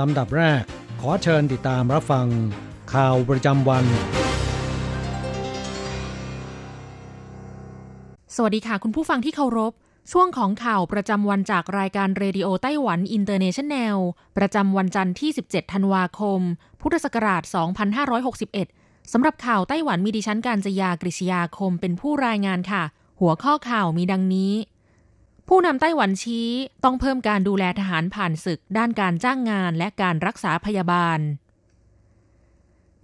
ลำดับแรก ขอเชิญติดตามรับฟัง ข่าวประจำวัน สวัสดีค่ะคุณผู้ฟังที่เคารพ ช่วงของข่าวประจำวันจากรายการเรดิโอไต้หวันอินเตอร์เนชันแนล ประจำวันจันทร์ที่ 17 ธันวาคม พุทธศักราช 2561 สำหรับข่าวไต้หวันมีดิฉันการจยากริชยาคมเป็นผู้รายงานค่ะ หัวข้อข่าวมีดังนี้ ผู้นำไต้หวันชี้ต้องเพิ่มการดูแลทหารผ่านศึกด้านการจ้างงานและการรักษาพยาบาล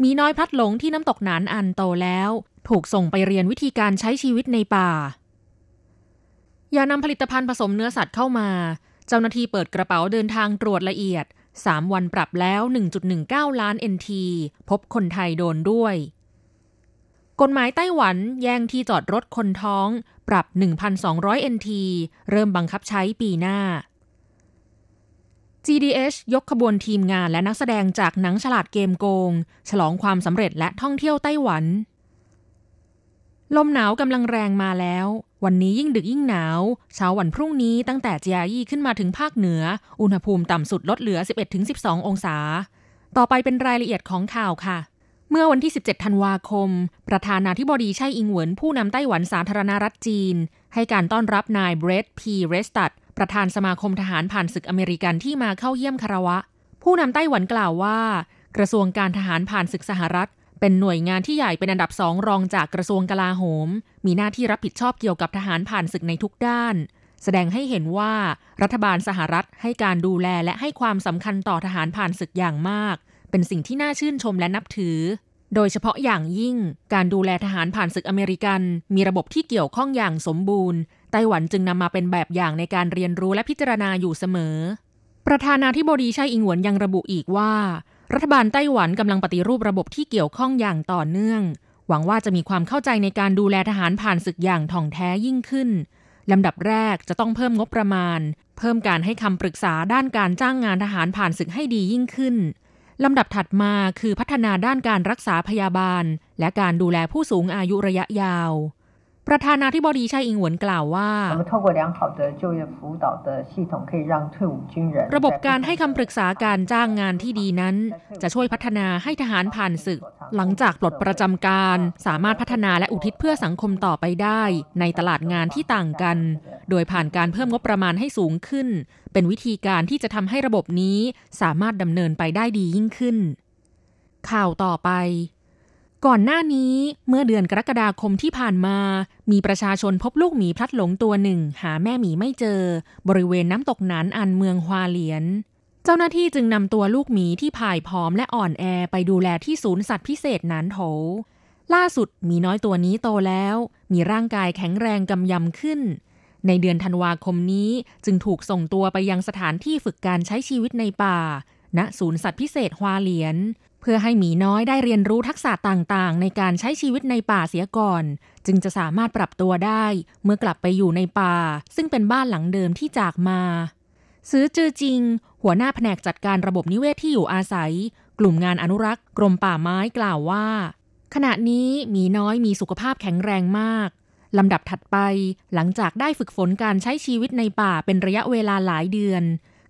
มีน้อยพลัดหลงที่น้ำตกหนานอันโตแล้ว ถูกส่งไปเรียนวิธีการใช้ชีวิตในป่า อย่านำผลิตภัณฑ์ผสมเนื้อสัตว์เข้ามา เจ้าหน้าที่เปิดกระเป๋าเดินทางตรวจละเอียด 3 วันปรับแล้ว 1.19 ล้าน NT พบคนไทยโดนด้วย กฎหมายไต้หวันแย่งที่จอดรถคนท้อง ปรับ 1,200 NT เริ่มบังคับใช้ปีหน้า GDH ยกขบวนทีมงานและนักแสดงจากหนังฉลาดเกมโกง ฉลองความสำเร็จและท่องเที่ยวไต้หวัน ลมหนาวกำลังแรงมาแล้ว วันนี้ยิ่งดึกยิ่งหนาว เช้าวันพรุ่งนี้ตั้งแต่เจียยี่ขึ้นมาถึงภาคเหนือ อุณหภูมิต่ำสุดลดเหลือ 11-12 องศา ต่อไปเป็นรายละเอียดของข่าวค่ะ เมื่อวันที่ 17 ธันวาคม ประธานาธิบดีไช่อิงเหวินผู้นำไต้หวันสาธารณรัฐจีน ให้การต้อนรับนายเบรดพีเรสตัดประธานสมาคมทหารผ่านศึกอเมริกันที่มาเข้าเยี่ยมคารวะ ผู้นำไต้หวันกล่าวว่า กระทรวงการทหารผ่านศึกสหรัฐ เป็นหน่วยงานที่ใหญ่เป็นอันดับสองรองจากกระทรวงกลาโหม มีหน้าที่รับผิดชอบเกี่ยวกับทหารผ่านศึกในทุกด้าน แสดงให้เห็นว่ารัฐบาลสหรัฐให้การดูแลและให้ความสำคัญต่อทหารผ่านศึกอย่างมาก เป็นสิ่งที่น่าชื่นชมและนับถือ โดยเฉพาะอย่างยิ่ง การดูแลทหารผ่านศึกอเมริกัน มีระบบที่เกี่ยวข้องอย่างสมบูรณ์ ไต้หวันจึงนำมาเป็นแบบอย่างในการเรียนรู้และพิจารณาอยู่เสมอ ประธานาธิบดีไช่อิงหวนยังระบุอีกว่า รัฐบาลไต้หวันกำลังปฏิรูประบบที่เกี่ยวข้องอย่างต่อเนื่อง หวังว่าจะมีความเข้าใจในการดูแลทหารผ่านศึกอย่างถ่องแท้ยิ่งขึ้นลำดับแรกจะต้องเพิ่มงบประมาณ เพิ่มการให้คำปรึกษาด้านการจ้างงานทหารผ่านศึกให้ดียิ่งขึ้น ลำดับถัดมาคือพัฒนาด้านการรักษาพยาบาล และการดูแลผู้สูงอายุระยะยาว ประธานาธิบดีไชยอิงหวนกล่าวว่า ระบบการให้คำปรึกษาการจ้างงานที่ดีนั้น จะช่วยพัฒนาให้ทหารผ่านศึก หลังจากปลดประจำการ สามารถพัฒนาและอุทิศเพื่อสังคมต่อไปได้ ในตลาดงานที่ต่างกัน โดยผ่านการเพิ่มงบประมาณให้สูงขึ้น เป็นวิธีการที่จะทำให้ระบบนี้สามารถดำเนินไปได้ดียิ่งขึ้น ข่าวต่อไป ก่อนหน้านี้เมื่อเดือนกรกฎาคมที่ผ่านมา มีประชาชนพบลูกหมีพลัดหลงตัวหนึ่ง หาแม่หมีไม่เจอ บริเวณน้ำตกหนานอันเมืองฮวาเหลียน เจ้าหน้าที่จึงนำตัวลูกหมีที่พ่ายผอมและอ่อนแอไปดูแลที่ศูนย์สัตว์พิเศษนานโถ ล่าสุดมีน้อยตัวนี้โตแล้ว มีร่างกายแข็งแรงกำยำขึ้น ในเดือนธันวาคมนี้จึงถูกส่งตัวไปยังสถานที่ฝึกการใช้ชีวิตในป่าณศูนย์สัตว์พิเศษฮวาเหลียน เพื่อให้หมีน้อยได้เรียนรู้ทักษะต่างๆ ในการใช้ชีวิตในป่าเสียก่อน จึงจะสามารถปรับตัวได้ เมื่อกลับไปอยู่ในป่า ซึ่งเป็นบ้านหลังเดิมที่จากมาซื้อจือจริง หัวหน้าแผนกจัดการระบบนิเวศที่อยู่อาศัย กลุ่มงานอนุรักษ์ กรมป่าไม้กล่าวว่า ขณะนี้หมีน้อยมีสุขภาพแข็งแรงมากลำดับถัดไป หลังจากได้ฝึกฝนการใช้ชีวิตในป่าเป็นระยะเวลาหลายเดือน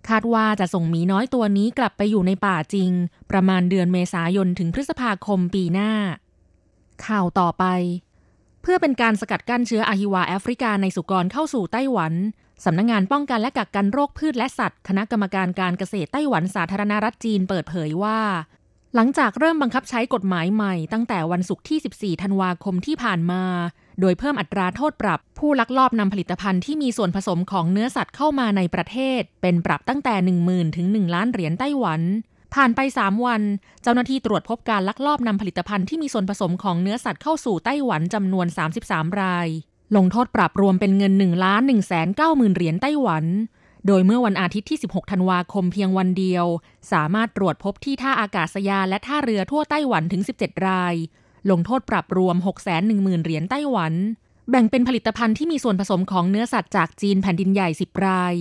คาดว่าจะส่งหมีน้อยตัวนี้กลับไปอยู่ในป่าจริง ประมาณเดือนเมษายนถึงพฤษภาคมปีหน้า ข่าวต่อไป เพื่อเป็นการสกัดกั้นเชื้ออะฮิวาแอฟริกาในสุกรเข้าสู่ไต้หวันสำนักงงานป้องกันและกักกันโรคพืชและสัตว์ คณะกรรมการการเกษตรไต้หวันสาธารณรัฐจีนเปิดเผยว่า หลังจากเริ่มบังคับใช้กฎหมายใหม่ตั้งแต่วันศุกร์ที่ 14 ธันวาคมที่ผ่านมา โดยเพิ่มอัตราโทษปรับ ผู้ลักลอบนำผลิตภัณฑ์ที่มีส่วนผสมของเนื้อสัตว์เข้ามาในประเทศ เป็นปรับตั้งแต่ 10,000 ถึง 1 ล้านเหรียญไต้หวัน ผ่านไป 3 วัน เจ้าหน้าที่ตรวจพบการลักลอบนำผลิตภัณฑ์ที่มีส่วนผสมของเนื้อสัตว์เข้าสู่ไต้หวันจำนวน 33 ราย ลงโทษปรับรวมเป็นเงิน1ล้าน1 9 0 0 0 0เหรียญไต้หวันโดยเมื่อวันอาทิตย์ที่ 16 ธันวาคมเพียงวันเดียว สามารถตรวจพบที่ท่าอากาศยานและท่าเรือทั่วไต้หวันถึง 17 ราย ลงโทษปรับรวม 610,000 เหรียญไต้หวัน แบ่งเป็นผลิตภัณฑ์ที่มีส่วนผสมของเนื้อสัตว์จากจีนแผ่นดินใหญ่ 10 ราย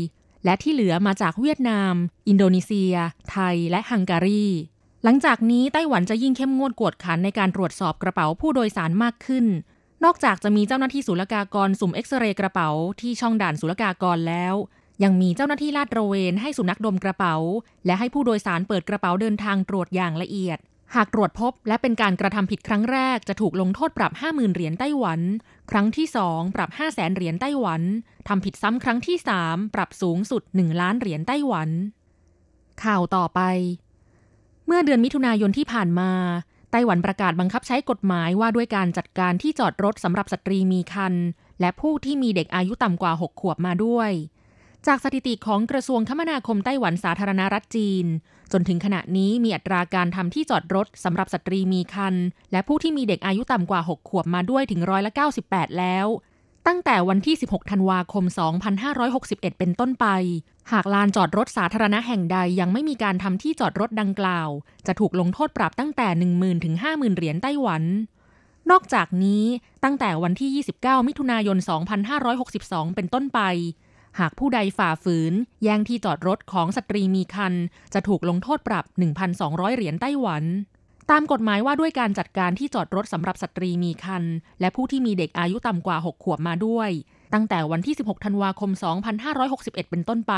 และที่เหลือมาจากเวียดนาม อินโดนีเซีย ไทย และฮังการี หลังจากนี้ไต้หวันจะยิ่งเข้มงวดกวดขันในการตรวจสอบกระเป๋าผู้โดยสารมากขึ้น นอกจากจะมีเจ้าหน้าที่ศุลกากรสุ่มเอ็กซเรย์กระเป๋าที่ช่องด่านศุลกากรแล้ว ยังมีเจ้าหน้าที่ลาดระเวนให้สุนัขดมกระเป๋า และให้ผู้โดยสารเปิดกระเป๋าเดินทางตรวจอย่างละเอียด หากตรวจพบและเป็นการกระทำผิดครั้งแรกจะถูกลงโทษปรับ 50,000 เหรียญไต้หวัน ครั้งที่ 2 ปรับ 5 0 0แสนเหรียญไต้หวันทำผิดซ้ำครั้งที่ 3 ปรับสูงสุด 1 ล้านเหรียญไต้หวัน ข่าวต่อไป เมื่อเดือนมิถุนายนที่ผ่านมา ไต้หวันประกาศบังคับใช้กฎหมายว่าด้วยการจัดการที่จอดรถสำหรับสตรีมีครรภ์และผู้ที่มีเด็กอายุต่ำกว่า 6 ขวบมาด้วย จากสถิติของกระทรวงคมนาคมไต้หวันสาธารณรัฐจีน จนถึงขณะนี้มีอัตราการทำที่จอดรถสำหรับสตรีมีครรภ์และผู้ที่มีเด็กอายุต่ำกว่า 6 ขวบมาด้วยถึงร้อยละ 98 แล้ว ตั้งแต่วันที่ 16 ธันวาคม 2561 เป็นต้นไป หากลานจอดรถสาธารณะแห่งใดยังไม่มีการทำที่จอดรถดังกล่าว จะถูกลงโทษปรับตั้งแต่ 10,000ถึง50,000 เหรียญไต้หวัน นอกจากนี้ตั้งแต่วันที่ 29 มิถุนายน 2562 เป็นต้นไป หากผู้ใดฝ่าฝืน แย่งที่จอดรถของสตรีมีครรภ์ จะถูกลงโทษปรับ 1,200 เหรียญไต้หวัน ตามกฎหมายว่าด้วยการจัดการที่จอดรถสำหรับสตรีมีครรภ์ และผู้ที่มีเด็กอายุต่ำกว่า 6 ขวบมาด้วย ตั้งแต่วันที่ 16 ธันวาคม 2561 เป็นต้นไป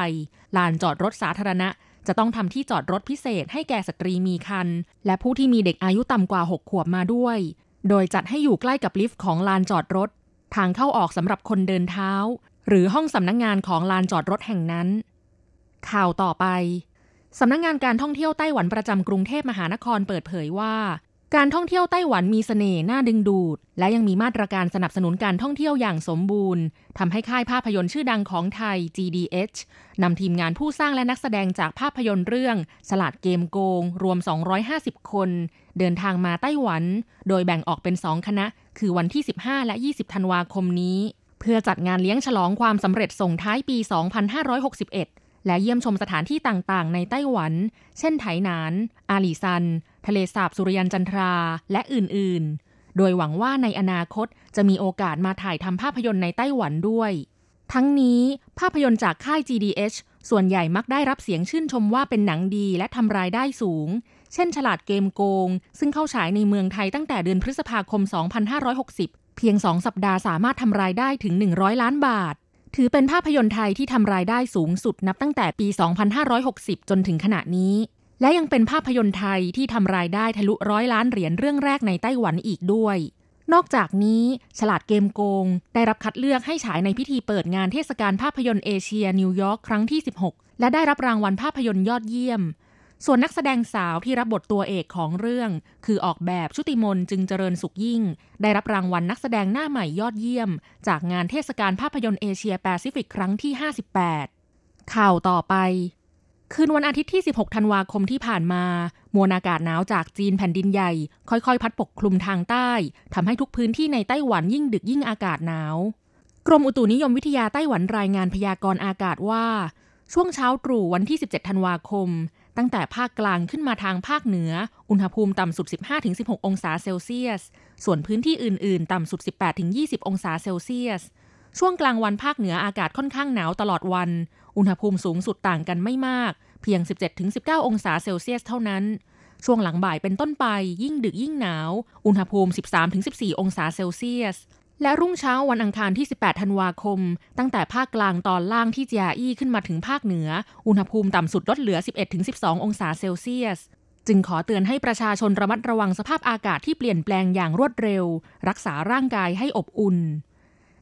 ลานจอดรถสาธารณะจะต้องทำที่จอดรถพิเศษให้แก่สตรีมีครรภ์ และผู้ที่มีเด็กอายุต่ำกว่า 6 ขวบมาด้วย โดยจัดให้อยู่ใกล้กับลิฟต์ของลานจอดรถ ทางเข้าออกสำหรับคนเดินเท้า หรือห้องสำนักงงานของลานจอดรถแห่งนั้น ข่าวต่อไปสำนักงงานการท่องเที่ยวไต้หวันประจำกรุงเทพมหานครเปิดเผยว่าการท่องเที่ยวไต้หวันมีสเสน่ห์น่าดึงดูด และยังมีมาตรการสนับสนุนการท่องเที่ยวอย่างสมบูรณ์ทำให้ค่ายภาพยนตร์ชื่อดังของไทย GDH นำทีมงานผู้สร้างและนักแสดงจากภาพยนตร์เรื่องสลัดเกมโกง รวม 250 คน เดินทางมาไต้หวัน โดยแบ่งออกเป็นสองคณะ คือวันที่ 15 และ 20 ธันวาคมนี้ เพื่อจัดงานเลี้ยงฉลองความสำเร็จส่งท้ายปี 2561 และเยี่ยมชมสถานที่ต่างๆ ในไต้หวัน เช่นไถหนาน อาลีซัน ทะเลสาบสุริยันจันทรา และอื่นๆ โดยหวังว่าในอนาคตจะมีโอกาสมาถ่ายทำภาพยนตร์ในไต้หวันด้วย ทั้งนี้ภาพยนตร์จากค่าย GDH ส่วนใหญ่มักได้รับเสียงชื่นชมว่าเป็นหนังดีและทำรายได้สูง เช่น ฉลาดเกมโกง ซึ่งเข้าฉายในเมืองไทยตั้งแต่เดือนพฤษภาคม 2560 พียงสองสัปดาห์สามารถทำรายได้ถึง 100 ล้านบาท ถือเป็นภาพยนตร์ไทยที่ทำรายได้สูงสุดนับตั้งแต่ปี 2560 จนถึงขณะนี้ และยังเป็นภาพยนตร์ไทยที่ทำรายได้ทะลุร้อยล้านเหรียญเรื่องแรกในไต้หวันอีกด้วย นอกจากนี้ฉลาดเกมโกง ได้รับคัดเลือกให้ฉายในพิธีเปิดงานเทศกาลภาพยนตร์เอเชียนิวยอร์กครั้งที่ 16 และได้รับรางวัลภาพยนตร์ยอดเยี่ยม ส่วนนักแสดงสาวที่รับบทตัวเอกของเรื่อง คือออกแบบชุติมณฑน์ จึงเจริญสุขยิ่ง ได้รับรางวัลนักแสดงหน้าใหม่ยอดเยี่ยม จากงานเทศกาลภาพยนตร์เอเชียแปซิฟิกครั้งที่ 58 ข่าวต่อไป คืนวันอาทิตย์ที่ 16 ธันวาคมที่ผ่านมามวลอากาศหนาวจากจีนแผ่นดินใหญ่ ค่อยๆ พัดปกคลุมทางใต้ทำให้ทุกพื้นที่ในไต้หวันยิ่งดึกยิ่งอากาศหนาว กรมอุตุนิยมวิทยาไต้หวันรายงานพยากรณ์อากาศว่า ช่วงเช้าตรู่วันที่ 17 ธันวาคม ตั้งแต่ภาคกลางขึ้นมาทางภาคเหนือ อุณหภูมิต่ำสุด 15-16 องศาเซลเซียส ส่วนพื้นที่อื่น ๆ ต่ำสุด 18-20 องศาเซลเซียส ช่วงกลางวันภาคเหนืออากาศค่อนข้างหนาวตลอดวัน อุณหภูมิสูงสุดต่างกันไม่มาก เพียง 17-19 องศาเซลเซียสเท่านั้น ช่วงหลังบ่ายเป็นต้นไปยิ่งดึกยิ่งหนาว อุณหภูมิ 13-14 องศาเซลเซียส และรุ่งเช้าวันอังคารที่ 18 ธันวาคม ตั้งแต่ภาคกลางตอนล่างที่เจียอี้ขึ้นมาถึงภาคเหนือ อุณหภูมิต่ำสุดลดเหลือ 11-12 องศาเซลเซียส จึงขอเตือนให้ประชาชนระมัดระวังสภาพอากาศที่เปลี่ยนแปลงอย่างรวดเร็ว รักษาร่างกายให้อบอุ่น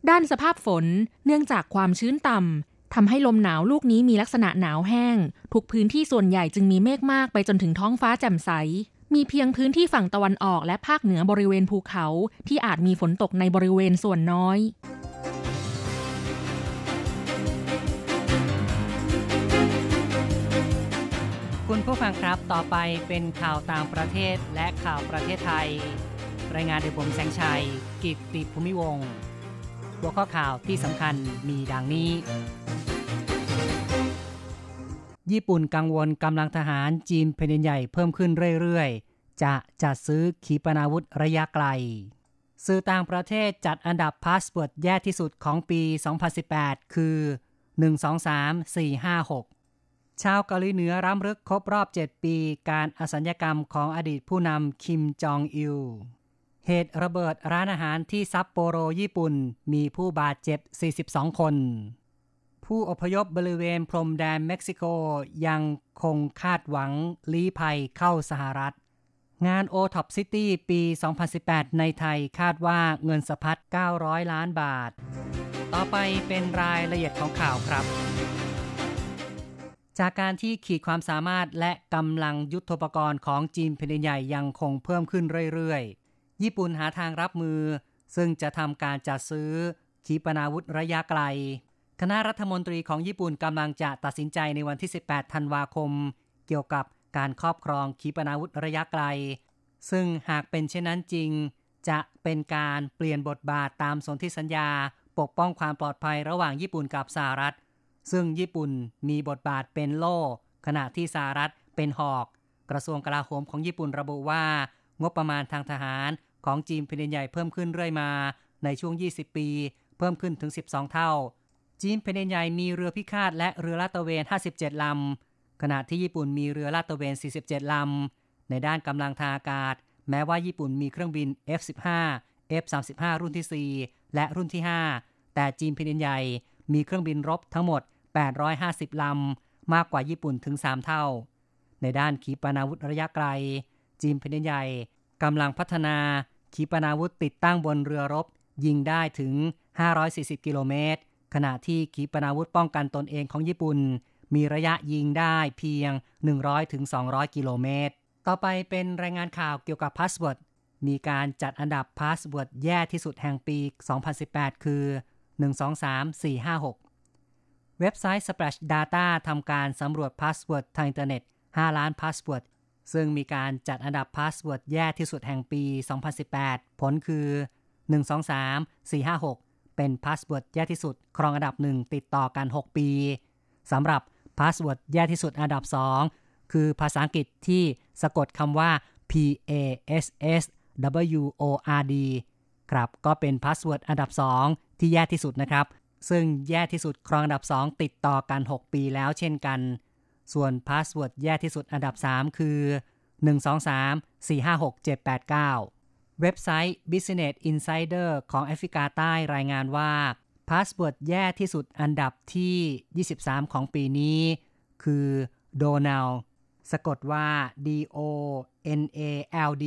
ด้านสภาพฝน เนื่องจากความชื้นต่ำทำให้ลมหนาวลูกนี้มีลักษณะหนาวแห้ง ทุกพื้นที่ส่วนใหญ่จึงมีเมฆมากไปจนถึงท้องฟ้าแจ่มใส มีเพียงพื้นที่ฝั่งตะวันออกและภาคเหนือบริเวณภูเขาที่อาจมีฝนตกในบริเวณส่วนน้อยคุณผู้ฟังครับ ต่อไปเป็นข่าวต่างประเทศและข่าวประเทศไทย รายงานโดยผมแสงชัย กิตติภูมิวงศ์ หัวข้อข่าวที่สำคัญมีดังนี้ ญี่ปุ่นกังวลกำลังทหารจีนแผ่นใหญ่เพิ่มขึ้นเรื่อยๆ จะจัดซื้อขีปนาวุธระยะไกล สื่อต่างประเทศจัดอันดับพาสเวิร์ดแย่ที่สุดของปี 2018 คือ 123-456 ชาวเกาหลีเหนือรำลึกครบรอบ 7 ปีการอสัญญกรรมของอดีตผู้นำคิมจองอิล เหตุระเบิดร้านอาหารที่ซัปโปโรญี่ปุ่นมีผู้บาดเจ็บ 42 คน ผู้อพยพบริเวณพรมแดนเม็กซิโกยังคงคาดหวังลี้ภัยเข้าสหรัฐ งาน o t o p City ปี 2018 ในไทยคาดว่าเงินสะพัด 900 ล้านบาท ต่อไปเป็นรายละเอียดของข่าวครับ จากการที่ขีดความสามารถและกำลังยุทธปกรณ์ของจีนแผ่นใหญ่ยังคงเพิ่มขึ้นเรื่อยๆ ญี่ปุ่นหาทางรับมือ ซึ่งจะทำการจัดซื้อขีปนาวุธระยะไกล คณะรัฐมนตรีของญี่ปุ่นกำลังจะตัดสินใจในวันที่ 18 ธันวาคม เกี่ยวกับการครอบครองขีปนาวุธระยะไกล ซึ่งหากเป็นเช่นนั้นจริง จะเป็นการเปลี่ยนบทบาทตามสนธิสัญญา ปกป้องความปลอดภัยระหว่างญี่ปุ่นกับสหรัฐ ซึ่งญี่ปุ่นมีบทบาทเป็นโล่ ขณะที่สหรัฐเป็นหอก กระทรวงกลาโหมของญี่ปุ่นระบุว่า งบประมาณทางทหารของจีนแผ่นใหญ่เพิ่มขึ้นเรื่อยมา ในช่วง 20 ปี เพิ่มขึ้นถึง 12 เท่า จีนแผ่นใหญ่มีเรือพิฆาตและเรือลาดตระเวน 57 ลำ ขณะที่ญี่ปุ่นมีเรือลาดตระเวน 47 ลำ ในด้านกำลังทางอากาศ แม้ว่าญี่ปุ่นมีเครื่องบิน F-15 F-35 รุ่นที่ 4 และรุ่นที่ 5 แต่จีนแผ่นใหญ่มีเครื่องบินรบทั้งหมด 850 ลำ มากกว่าญี่ปุ่นถึง 3 เท่า ในด้านขีปนาวุธระยะไกล จีนแผ่นใหญ่กำลังพัฒนาขีปนาวุธติดตั้งบนเรือรบ ยิงได้ถึง 540 กิโลเมตร ขณะที่ขีปนาวุธป้องกันตนเองของญี่ปุ่น มีระยะยิงได้เพียง 100-200 กิโลเมตร ต่อไปเป็นรายงานข่าวเกี่ยวกับพาสเวิร์ดมีการจัดอันดับพาสเวิร์ดแย่ที่สุดแห่งปี 2018 คือ 123456 เว็บไซต์ Splash Data ทำการสำรวจพาสเวิร์ดทางอินเทอร์เน็ต 5 ล้านพาสเวิร์ดซึ่งมีการจัดอันดับพาสเวิร์ดแย่ที่สุดแห่งปี 2018 ผลคือ 123456 เป็นพาสเวิร์ดแย่ที่สุด ครองอันดับหนึ่งติดต่อกัน 6 ปีสำหรับพาสเวิร์ดแย่ที่สุดอันดับ 2 คือภาษาอังกฤษที่สะกดคำว่า P A S S W O R D ครับก็เป็นพาสเวิร์ดอันดับ 2 ที่แย่ที่สุดนะครับ ซึ่งแย่ที่สุดครองอันดับ 2 ติดต่อกัน 6 ปีแล้วเช่นกัน ส่วนพาสเวิร์ดแย่ที่สุดอันดับ 3 คือ 123-456-789 เว็บไซต์ Business Insider ของแอฟริกาใต้รายงานว่าพาสเวิร์ดแย่ที่สุดอันดับที่ 23 ของปีนี้ คือโดนัลด์ สะกดว่า D O N A L D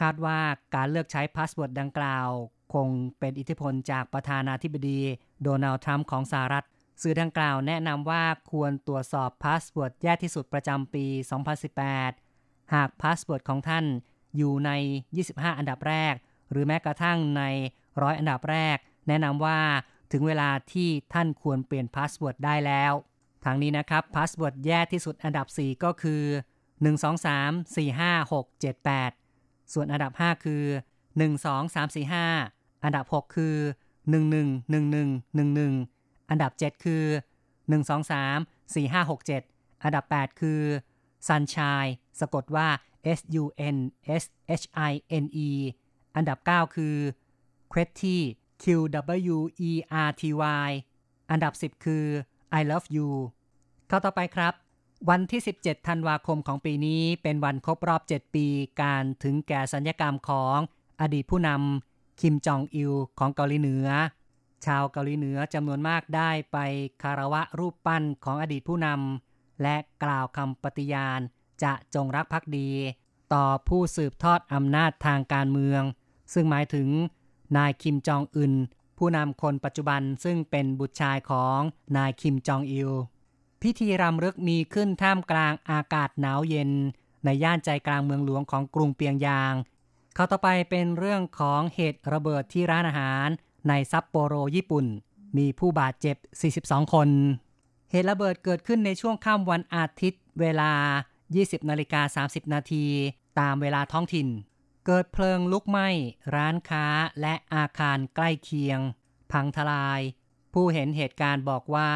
คาดว่าการเลือกใช้พาสเวิร์ดดังกล่าว คงเป็นอิทธิพลจากประธานาธิบดีโดนัลด์ทรัมป์ของสหรัฐ สื่อดังกล่าวแนะนำว่าควรตรวจสอบพาสเวิร์ดแย่ที่สุดประจำปี 2018 หากพาสเวิร์ดของท่าน อยู่ใน 25 อันดับแรก หรือแม้กระทั่งในร้อยอันดับแรก แนะนำว่าถึงเวลาที่ท่านควรเปลี่ยน password ได้แล้ว ทางนี้นะครับ password แย่ที่สุดอันดับ 4 ก็คือ 1234567 8 ส่วนอันดับ 5 คือ 12345 อันดับ 6 คือ 111111 อันดับ 7 คือ 1234567 อันดับ 8 คือ Sunshine สะกดว่า S U N S H I N E อันดับ 9 คือ Quetty Q W E R T Y อันดับ 10 คือ I Love You เข้าต่อไปครับ วันที่ 17 ธันวาคมของปีนี้เป็นวันครบรอบ 7 ปีการถึงแก่สัญญกรรมของอดีตผู้นำคิมจองอิลของเกาหลีเหนือ ชาวเกาหลีเหนือจำนวนมากได้ไปคารวะรูปปั้นของอดีตผู้นำและกล่าวคำปฏิญาณ จะจงรักภักดี ต่อผู้สืบทอดอำนาจทางการเมือง ซึ่งหมายถึง นายคิมจองอึนผู้นำคนปัจจุบันซึ่งเป็นบุตรชายของนายคิมจองอิล พิธีรำลึกมีขึ้นท่ามกลางอากาศหนาวเย็น ในย่านใจกลางเมืองหลวงของกรุงเปียงยาง เข้าต่อไปเป็นเรื่องของเหตุระเบิดที่ร้านอาหารในซัปโปโรญี่ปุ่น มีผู้บาดเจ็บ 42 คน เหตุระเบิดเกิดขึ้นในช่วงค่ำวันอาทิตย์เวลา 20นาฬิกา30 นาทีตามเวลาท้องถิ่น เกิดเพลิงลุกไหม้ ร้านค้าและอาคารใกล้เคียง พังทลาย ผู้เห็นเหตุการณ์บอกว่า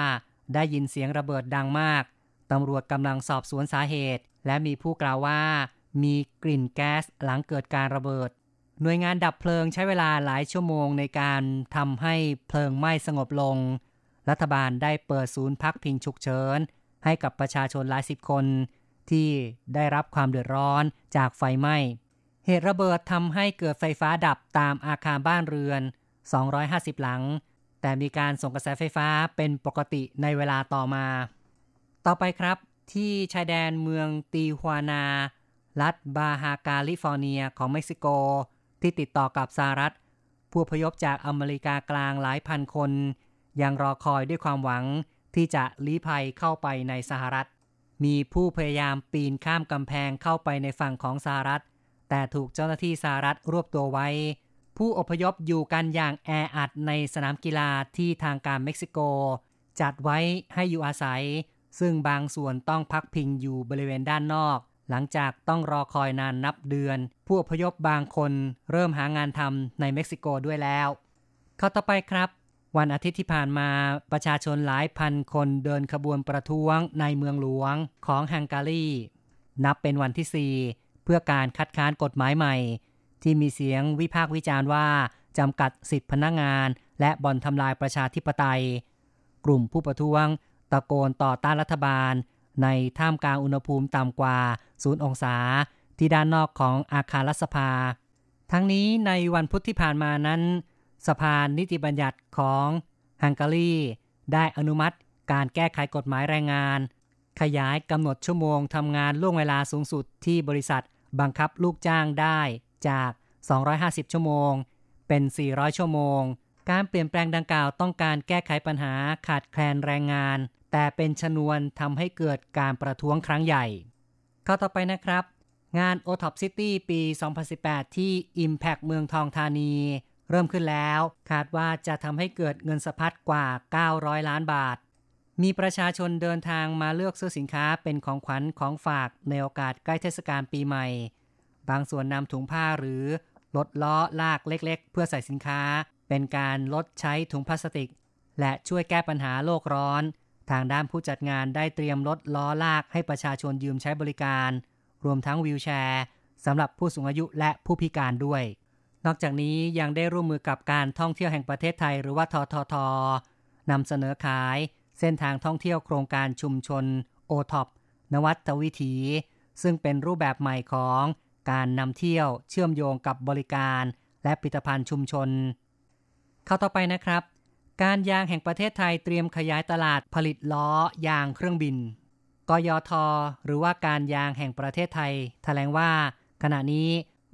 ได้ยินเสียงระเบิดดังมาก ตำรวจกำลังสอบสวนสาเหตุ และมีผู้กล่าวว่า มีกลิ่นแก๊สหลังเกิดการระเบิด หน่วยงานดับเพลิงใช้เวลาหลายชั่วโมงในการทำให้เพลิงไหม้สงบลง รัฐบาลได้เปิดศูนย์พักพิงฉุกเฉินให้กับประชาชนหลายสิบคน ที่ได้รับความเดือดร้อนจากไฟไหม้ เหตุระเบิดทำให้เกิดไฟฟ้าดับตามอาคารบ้านเรือน 250 หลัง แต่มีการส่งกระแสไฟฟ้าเป็นปกติในเวลาต่อมา ต่อไปครับ ที่ชายแดนเมืองตีฮวานา รัฐบาฮากาลิฟอร์เนียของเม็กซิโก ที่ติดต่อกับสหรัฐ ผู้อพยพจากอเมริกากลางหลายพันคน ยังรอคอยด้วยความหวังที่จะลี้ภัยเข้าไปในสหรัฐ มีผู้พยายามปีนข้ามกำแพงเข้าไปในฝั่งของสหรัฐ แต่ถูกเจ้าหน้าที่สหรัฐรวบตัวไว้ ผู้อพยพอยู่กันอย่างแออัดในสนามกีฬาที่ทางการเม็กซิโก จัดไว้ให้อยู่อาศัย ซึ่งบางส่วนต้องพักพิงอยู่บริเวณด้านนอก หลังจากต้องรอคอยนานนับเดือน ผู้อพยพบางคนเริ่มหางานทำในเม็กซิโกด้วยแล้ว เข้าต่อไปครับ วันอาทิตย์ที่ผ่านมาประชาชนหลายพันคนเดินขบวนประท้วงในเมืองหลวงของฮังการี นับเป็นวันที่ 4 เพื่อการคัดค้านกฎหมายใหม่ ที่มีเสียงวิพากษ์วิจารณ์ว่าจำกัดสิทธิพนักงาน และบ่อนทำลายประชาธิปไตย กลุ่มผู้ประท้วง ตะโกนต่อต้านรัฐบาล ในท่ามกลางอุณหภูมิต่ำกว่า0องศา ที่ด้านนอกของอาคารรัฐสภา ทั้งนี้ในวันพุธที่ผ่านมานั้น สภานิติบัญญัติของฮังการีได้อนุมัติการแก้ไขกฎหมายแรงงาน ขยายกำหนดชั่วโมงทำงานล่วงเวลาสูงสุดที่บริษัทบังคับลูกจ้างได้จาก 250 ชั่วโมง เป็น 400 ชั่วโมง การเปลี่ยนแปลงดังกล่าวต้องการแก้ไขปัญหาขาดแคลนแรงงาน แต่เป็นชนวนทำให้เกิดการประท้วงครั้งใหญ่ ข้าต่อไปนะครับ งาน o t o p City ปี 2018 ที่ Impact เมืองทองธานี เริ่มขึ้นแล้ว คาดว่าจะทำให้เกิดเงินสะพัดกว่า 900 ล้านบาท มีประชาชนเดินทางมาเลือกซื้อสินค้าเป็นของขวัญของฝากในโอกาสใกล้เทศกาลปีใหม่ บางส่วนนำถุงผ้าหรือรถล้อลากเล็กๆ เพื่อใส่สินค้า เป็นการลดใช้ถุงพลาสติก และช่วยแก้ปัญหาโลกร้อน ทางด้านผู้จัดงานได้เตรียมรถล้อลากให้ประชาชนยืมใช้บริการ รวมทั้งวีลแชร์สำหรับผู้สูงอายุและผู้พิการด้วย นอกจากนี้ยังได้ร่วมมือกับการท่องเที่ยวแห่งประเทศไทย หรือว่าทททนำเสนอขายเส้นทางท่องเที่ยวโครงการชุมชนโอท็อปนวัตวิถี ซึ่งเป็นรูปแบบใหม่ของการนำเที่ยวเชื่อมโยงกับบริการ และผลิตภัณฑ์ชุมชน ข่าวต่อไปนะครับ การยางแห่งประเทศไทยเตรียมขยายตลาดผลิตล้อยางเครื่องบิน กยท หรือว่าการยางแห่งประเทศไทย แถลงว่า ขณะนี้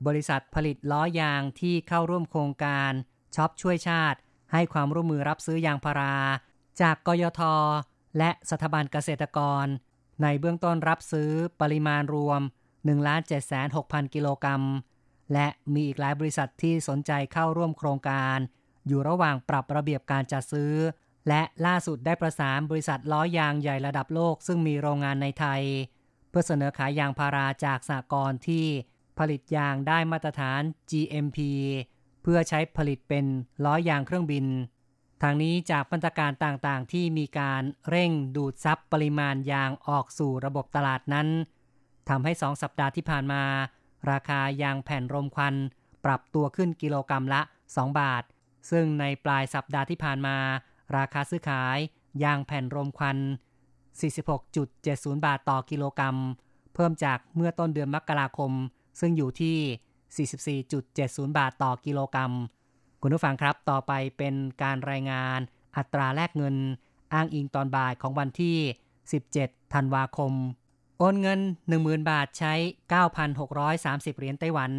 บริษัทผลิตล้อยางที่เข้าร่วมโครงการช็อปช่วยชาติ ให้ความร่วมมือรับซื้อยางพารา จากกยท และสถาบันเกษตรกร ในเบื้องต้นรับซื้อปริมาณรวม 1 7 6 0 0 0 กิโลกรัม และมีอีกหลายบริษัทที่สนใจเข้าร่วมโครงการ อยู่ระหว่างปรับระเบียบการจัดซื้อ และล่าสุดได้ประสานบริษัทล้อยางใหญ่ระดับโลก ซึ่งมีโรงงานในไทย เพื่อเสนอขายยางพาราจากสากลที่ ผลิตยางได้มาตรฐาน GMP เพื่อใช้ผลิตเป็นล้อยางเครื่องบิน ทางนี้จากมาตรการต่างๆ ที่มีการเร่งดูดซับปริมาณยางออกสู่ระบบตลาดนั้นทำให้สองสัปดาห์ที่ผ่านมา ราคายางแผ่นรมควันปรับตัวขึ้นกิโลกรรัมละ 2 บาท ซึ่งในปลายสัปดาห์ที่ผ่านมา ราคาซื้อขายยางแผ่นรมควัน 46.70 บาทต่อกิโลกรรัม เพิ่มจากเมื่อต้นเดือนมกราคม ซึ่งอยู่ที่ 44.70 บาทต่อกิโลกรรัม คุณผู้ฟังครับต่อไปเป็นการรายงานอัตราแลกเงิน อ้างอิงตอนบ่ายของวันที่ 17 ธันวาคม โอนเงิน 10,000 บาทใช้ 9,630 เหรียญไต้หวัน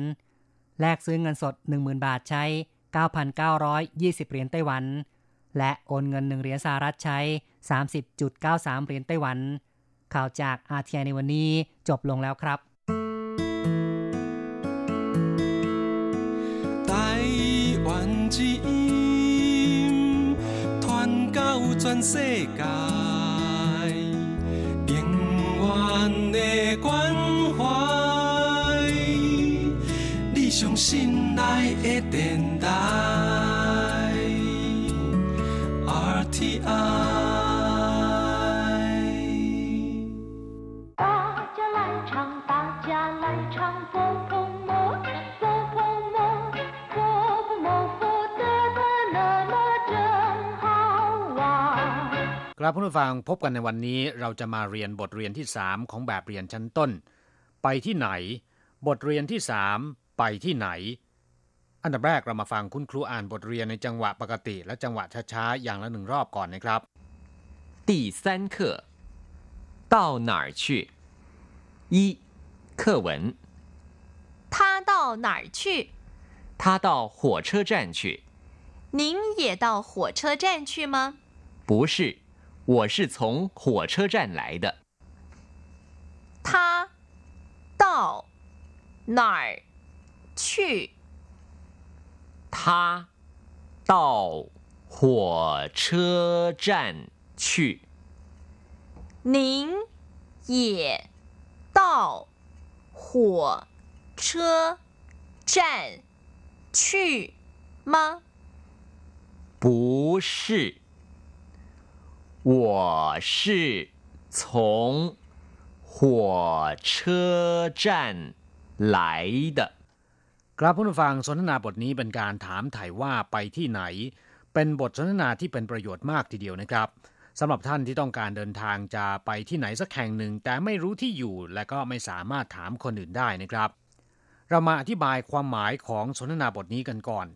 แลกซื้อเงินสด 10,000 บาทใช้ 9,920 เหรียญไต้หวัน และโอนเงิน 1 เหรียญสหรัฐใช้ 30.93 เหรียญไต้หวัน ข่าวจากอาเทียในวันนี้จบลงแล้วครับ 之音，传到全世界，永远的关怀，你上心内的电台。 ครับผู้ฟังพบกันในวันนี้เราจะมาเรียนบทเรียนที่ 3 ของแบบเรียนชั้นต้น ไปที่ไหน บทเรียนที่ 3 ไปที่ไหน อันดับแรกเรามาฟังคุณครูอ่านบทเรียนในจังหวะปกติ และจังหวะช้าๆอย่างละหนึ่งรอบก่อนนะครับ第三课到哪儿去一课文他到哪儿去他到火车站去您也到火车站去吗不是 我是从火车站来的。他到哪儿去？他到火车站去。您也到火车站去吗？不是。我是从火车站来的ครับผู้ฟังสนทนาบทนี้เป็นการถามถ่ายว่าไปที่ไหน เป็นบทสนทนาที่เป็นประโยชน์มากทีเดียวนะครับสำหรับท่านที่ต้องการเดินทางจะไปที่ไหนสักแห่งหนึ่ง แต่ไม่รู้ที่อยู่และก็ไม่สามารถถามคนอื่นได้นะครับ เรามาอธิบายความหมายของสนทนาบทนี้กันก่อน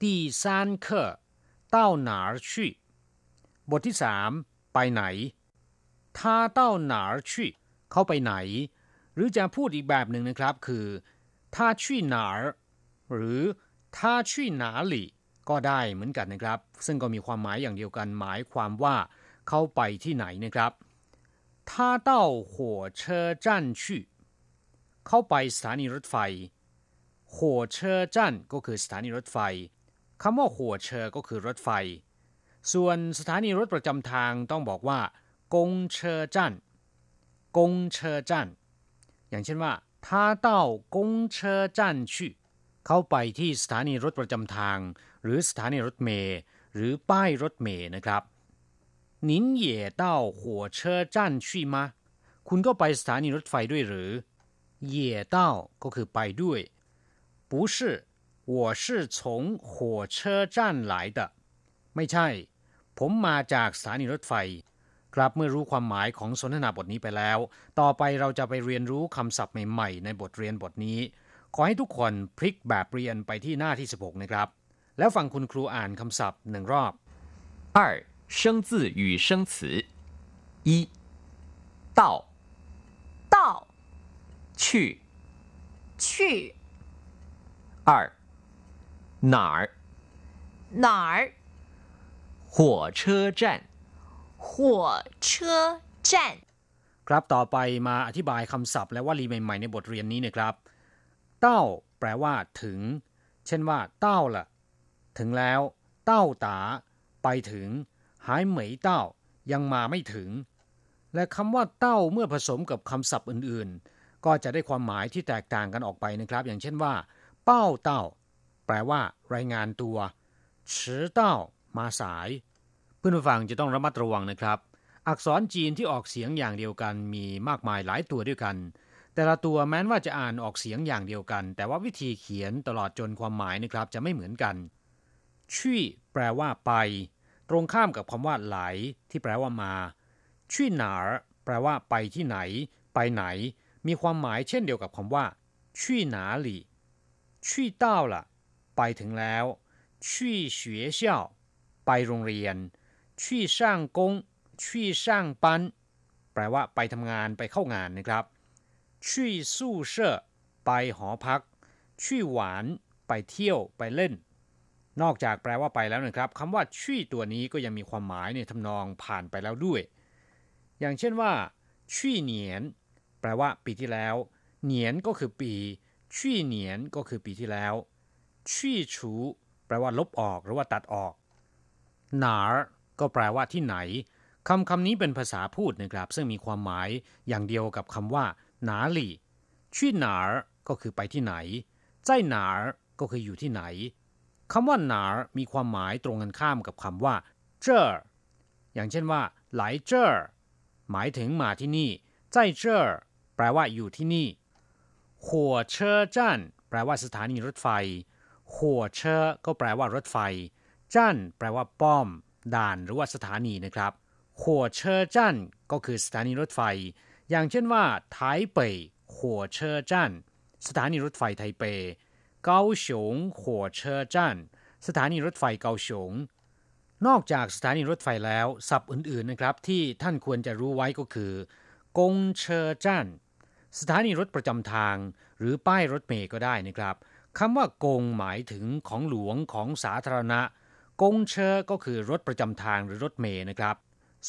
第三课到哪儿去 บทที่สามไปไหนท่าเต้าหนาชี่เขาไปไหน หรือจะพูดอีกแบบหนึ่งนะครับคือท่าชี่หนาหรือท่าชีหนาหลีก็ได้เหมือนกันนะครับ ซึ่งก็มีความหมายอย่างเดียวกันหมายความว่าเขาไปที่ไหนนะครับทาเต้าหัวเชอจันชีเขาไปสถานีรถไฟหัวเชอจันก็คือสถานีรถไฟคำว่าหัวเชอร์ก็คือรถไฟ ส่วนสถานีรถประจำทางต้องบอกว่ากงเชอจันกงเชอจันอย่างเช่นว่า他到公车站去เขาไปที่สถานีรถประจำทาง หรือสถานีรถเมล์หรือป้ายรถเมล์นะครับ您也到火车站去吗คุณก็ไปสถานีรถไฟด้วยหรือ也到ก็คือไปด้วย不是我是从火车站来的ไม่ใช่ ผมมาจากสถานีรถไฟ ครับเมื่อรู้ความหมายของสนทนาบทนี้ไปแล้ว ต่อไปเราจะไปเรียนรู้คำศัพท์ใหม่ๆ ในบทเรียนบทนี้ ขอให้ทุกคนพลิกแบบเรียนไปที่หน้าที่ 16 นะครับ แล้วฟังคุณครูอ่านคำศัพท์หนึ่งรอบ二生字与生词一到到去去二哪儿哪儿 火车站火车站ครับต่อไปมาอธิบายคำศัพท์และวลีใหม่ๆในบทเรียนนี้นะครับ เต้า แปลว่า ถึง เช่นว่า เต้าละ่ะ ถึงแล้ว เต้าตา ไปถึง หายเหมยเต้า ยังมาไม่ถึง และคำว่า เต้าเมื่อผสมกับคำศัพท์อื่นๆ ก็จะได้ความหมายที่แตกต่างกันออกไปนะครับ อย่างเช่นว่า เป้าเต้า แปลว่า รายงานตัว ชือเต้า มาสาย พื่อนผู้ฟังจะต้องระมัดระวังนะครับ อักษรจีนที่ออกเสียงอย่างเดียวกันมีมากมายหลายตัวด้วยกัน แต่ละตัวแม้นว่าจะอ่านออกเสียงอย่างเดียวกัน แต่ว่าวิธีเขียนตลอดจนความหมายนะครับจะไม่เหมือนกันชี่แปลว่าไป ตรงข้ามกับคำว่าไหล ที่แปลว่ามาชี่หนาแปลว่าไปที่ไหน ไปไหน มีความหมายเช่นเดียวกับคำว่าชี่หนาหลี่ชี่เต้าล่ะ ไปถึงแล้วชี่学校ไปโรงเรียน ชี่ช่างกงชี่ช่างปันแปลว่าไปทำงานไปเข้างานนะครับชี่สู้เช่อไปหอพักชี่หวาน ไปเที่ยวไปเล่น นอกจากแปลว่าไปแล้วนะครับคำว่าชี่ตัวนี้ก็ยังมีความหมายในทำนองผ่านไปแล้วด้วย อย่างเช่นว่าชี่เหนียน แปลว่าปีที่แล้ว เหนียนก็คือปีชี่เหนียนก็คือปีที่แล้วชี่ชูแปลว่าลบออกหรือว่าตัดออกหนา ก็แปลว่าที่ไหนคำคำนี้เป็นภาษาพูดนะครับ ซึ่งมีความหมายอย่างเดียวกับคำว่าหนาหลี่ชี่หนาก็คือไปที่ไหนใจหนาก็คืออยู่ที่ไหนคำว่าหนามีความหมายตรงกันข้ามกับคำว่า เจออย่างเช่นว่าไหลเจอหมายถึงมาที่นี่ใจเจอแปลว่าอยู่ที่นี่หัวเชอจันแปลว่าสถานีรถไฟหัวเชอก็แปลว่ารถไฟจันแปลว่าป้อม ด่านหรือว่าสถานีนะครับหัวเชอจันก็คือสถานีรถไฟ อย่างเช่นว่าไทเปหัวเชอจันสถานีรถไฟไทเปเกาสงหัวเชอจันสถานีรถไฟเกาสงนอกจากสถานีรถไฟแล้วศัพท์อื่นๆนะครับ ที่ท่านควรจะรู้ไว้ก็คือกงเชอจันสถานีรถประจำทาง หรือป้ายรถเมย์ก็ได้นะครับคำว่ากงหมายถึงของหลวงของสาธารณะ กงเชอก็คือรถประจำทางหรือรถเมย์นะครับ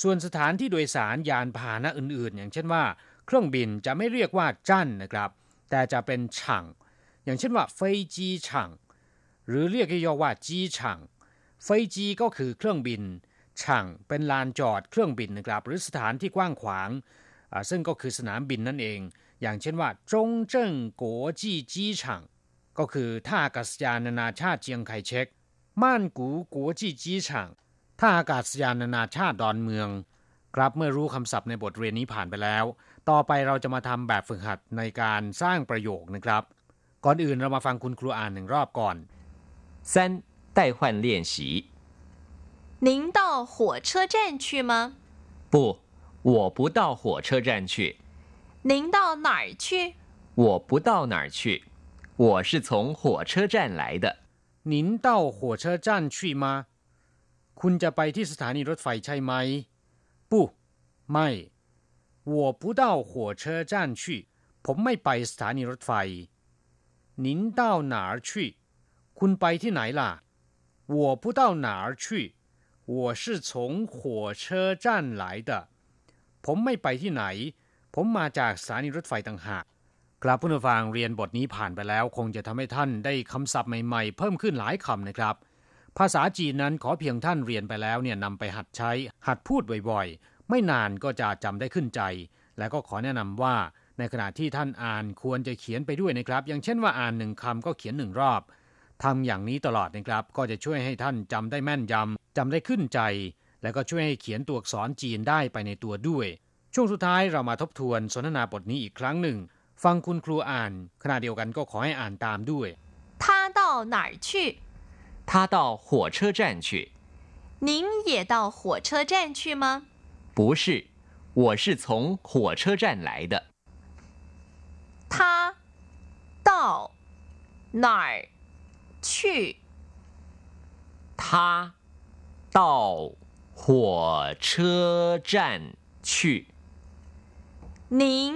ส่วนสถานที่โดยสารยานพาหนะอื่น ๆ อย่างเช่นว่า เครื่องบินจะไม่เรียกว่าจั่นนะครับ แต่จะเป็นช่างอย่างเช่นว่าเฟยจีช่างหรือเรียกย่อว่าจีช่างเฟยจีก็คือเครื่องบินช่างเป็นลานจอดเครื่องบินนะครับ หรือสถานที่กว้างขวาง ซึ่งก็คือสนามบินนั่นเอง อย่างเช่นว่าจงเจิ้งกัวจีจีช่างก็คือท่าอากาศยานนานาชาติเจียงไคเชก ม่านกูกัวจีจีช่างท่าอากาศยานนานาชาติดอนเมือง ครับเมื่อรู้คำศัพท์ในบทเรียนนี้ผ่านไปแล้ว ต่อไปเราจะมาทำแบบฝึกหัดในการสร้างประโยคนะครับ ก่อนอื่นเรามาฟังคุณครูอ่านหนึ่งรอบก่อน三代换练习您到火车站去吗？不，我不到火车站去。您到哪儿去？我不到哪儿去。我是从火车站来的。 您到火车站去吗คุณจะไปที่สถานีรถไฟใช่ไหม不ไม่我不到火车站去ผมไม่ไปสถานีรถไฟ您到哪儿去คุณไปที่ไหนล่ะ我不到哪儿去我是从火车站来的ผมไม่ไปที่ไหน ผมมาจากสถานีรถไฟต่างหาก กลับผู้นฟังเรียนบทนี้ผ่านไปแล้ว คงจะทำให้ท่านได้คำศัพท์ใหม่ๆ เพิ่มขึ้นหลายคำนะครับ ภาษาจีนนั้นขอเพียงท่านเรียนไปแล้วเนี่ยนำไปหัดใช้ หัดพูดบ่อยๆ ไม่นานก็จะจำได้ขึ้นใจ และก็ขอแนะนำว่า ในขณะที่ท่านอ่านควรจะเขียนไปด้วยนะครับ อย่างเช่นว่าอ่านหนึ่งคำก็เขียนหนึ่งรอบทำอย่างนี้ตลอดนะครับ ก็จะช่วยให้ท่านจำได้แม่นยำจำได้ขึ้นใจ และก็ช่วยให้เขียนตัวอักษรจีนได้ไปในตัวด้วย ช่วงสุดท้ายเรามาทบทวนสนทนาบทนี้อีกครั้งหนึ่ง ฟังคุณครูอ่าน ขณะเดียวกันก็ขอให้อ่านตามด้วย他到哪儿去他到火车站去您也到火车站去吗不是我是从火车站来的他到哪儿去他到火车站去您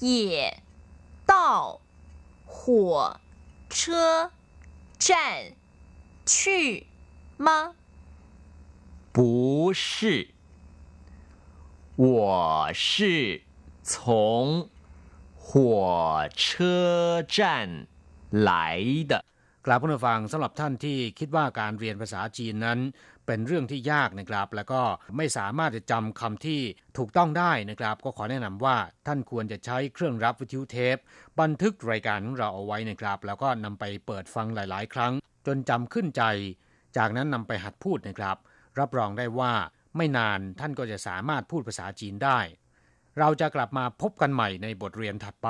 也到火车站去吗？不是，我是从火车站来的。กลับผู้ฟังสำหรับท่านที่คิดว่าการเรียนภาษาจีนนั้น เป็นเรื่องที่ยากนะครับ แล้วก็ไม่สามารถจะจำคำที่ถูกต้องได้นะครับ ก็ขอแนะนำว่าท่านควรจะใช้เครื่องรับวิทยุเทป บันทึกรายการของเราเอาไว้นะครับ แล้วก็นำไปเปิดฟังหลาย ๆ ครั้ง จนจำขึ้นใจ จากนั้นนำไปหัดพูดนะครับ รับรองได้ว่าไม่นานท่านก็จะสามารถพูดภาษาจีนได้ เราจะกลับมาพบกันใหม่ในบทเรียนถัดไป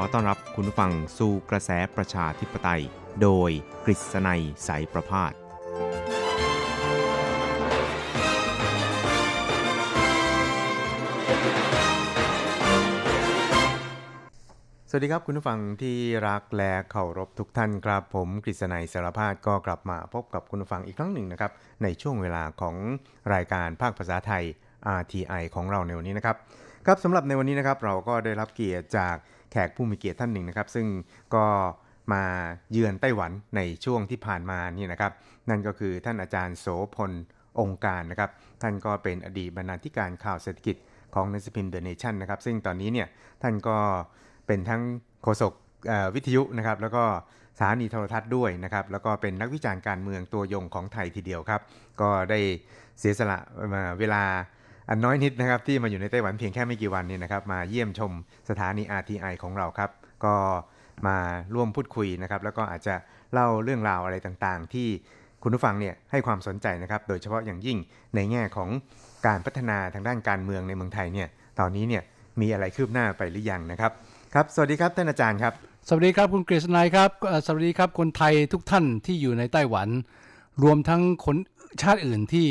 อต้อนรับคุณผู้ฟังสู่กระแสประชาธิปไตย โดยกฤษณัยสายประพาสสวัสดีครับคุณผู้ฟังที่รักและเคารพทุกท่านครับผมกฤษณัยสารพาดก็กลับมาพบกับคุณผู้ฟังอีกครั้งหนึ่งนะครับในช่วงเวลาของรายการภาคภาษาไทย RTI ของเราในวันนี้นะครับครับสำหรับในวันนี้นะครับเราก็ได้รับเกียรติจาก แขกผู้มีเกียรติท่านหนึ่งนะครับ ซึ่งก็มาเยือนไต้หวันในช่วงที่ผ่านมานี่นะครับ นั่นก็คือท่านอาจารย์โสพลองค์การนะครับ ท่านก็เป็นอดีตบรรณาธิการข่าวเศรษฐกิจของนังสือพิมพ์เดอะเนชั่นนะครับ ซึ่งตอนนี้เนี่ยท่านก็เป็นทั้งโฆษกวิทยุนะครับ แล้วก็สถานีโทรทัศน์ด้วยนะครับ แล้วก็เป็นนักวิจารณ์การเมืองตัวยงของไทยทีเดียวครับ ก็ได้เสียสละเวลา อันน้อยนิดนะครับที่มาอยู่ในไต้หวันเพียงแค่ไม่กี่วันนี่นะครับมาเยี่ยมชมสถานี RTI ของเราครับ ก็มาร่วมพูดคุยนะครับแล้วก็อาจจะเล่าเรื่องราวอะไรต่างๆ ที่คุณผู้ฟังเนี่ยให้ความสนใจนะครับโดยเฉพาะอย่างยิ่งในแง่ของการพัฒนาทางด้านการเมืองในเมืองไทยเนี่ยตอนนี้เนี่ยมีอะไรคืบหน้าไปหรือยังนะครับครับสวัสดีครับท่านอาจารย์ครับสวัสดีครับคุณกฤษณัยครับสวัสดีครับคนไทยทุกท่านที่อยู่ในไต้หวัน รวมทั้งคนชาติอื่นที่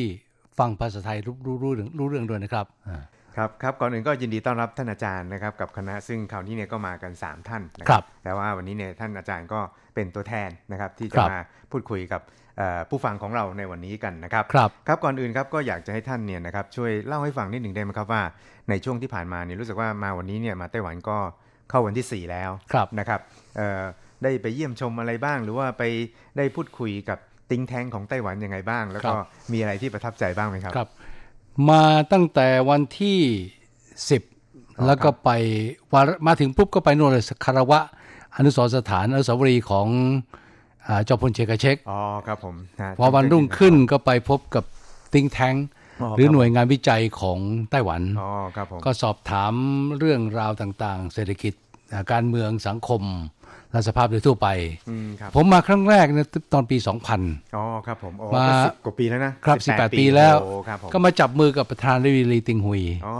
ฟังภาษาไทยรู้รู้รู้เรื่องรู้เรื่องด้วยนะครับอ่าครับครับก่อนอื่นก็ยินดีต้อนรับท่านอาจารย์นะครับกับคณะซึ่งคราวนี้เนี่ยก็มากัน 3 ท่านนะแต่ว่าวันนี้เนี่ยท่านอาจารย์ก็เป็นตัวแทนนะครับที่จะมาพูดคุยกับเอ่อผู้ฟังของเราในวันนี้กันนะครับครับครับก่อนอื่นครับก็อยากจะให้ท่านเนี่ยนะครับช่วยเล่าให้ฟังนิดหนึ่งได้ไหมครับว่าในช่วงที่ผ่านมาเนี่ยรู้สึกว่ามาวันนี้เนี่ยมาไต้หวันก็เข้าวันที่ 4 แล้วครับนะครับเอ่อได้ไปเยี่ยมชมอะไรบ้าง หรือว่าไปได้พูดคุยกับ ติงแทงของไต้หวันยังไงบ้าง แล้วก็มีอะไรที่ประทับใจบ้างไหมครับครับ มาตั้งแต่วันที่10แล้วก็ไปวันมาถึงปุ๊บก็ไปโน่นเลยคารวะ อนุสรณ์สถานอนุสาวรีย์ของอ่าจอมพลเชกเช็คอ๋อครับผมนะพอวันรุ่งขึ้นก็ไปพบกับติงแทงอ๋อหรือครับหน่วยงานวิจัยของไต้หวันอ๋อครับผมก็สอบถามเรื่องราวต่างๆ เศรษฐกิจอ่าการเมืองสังคม และสภาพโดยทั่วไปอืมครับผมมาครั้งแรกเนยตอนปี 2000อ๋อครับผมโอ้มาก็สิบกว่าปีแล้วนะครับ18ปีแล้วโอ้ครับผมก็มาจับมือกับประธานริวีลีติงหุยอ๋อ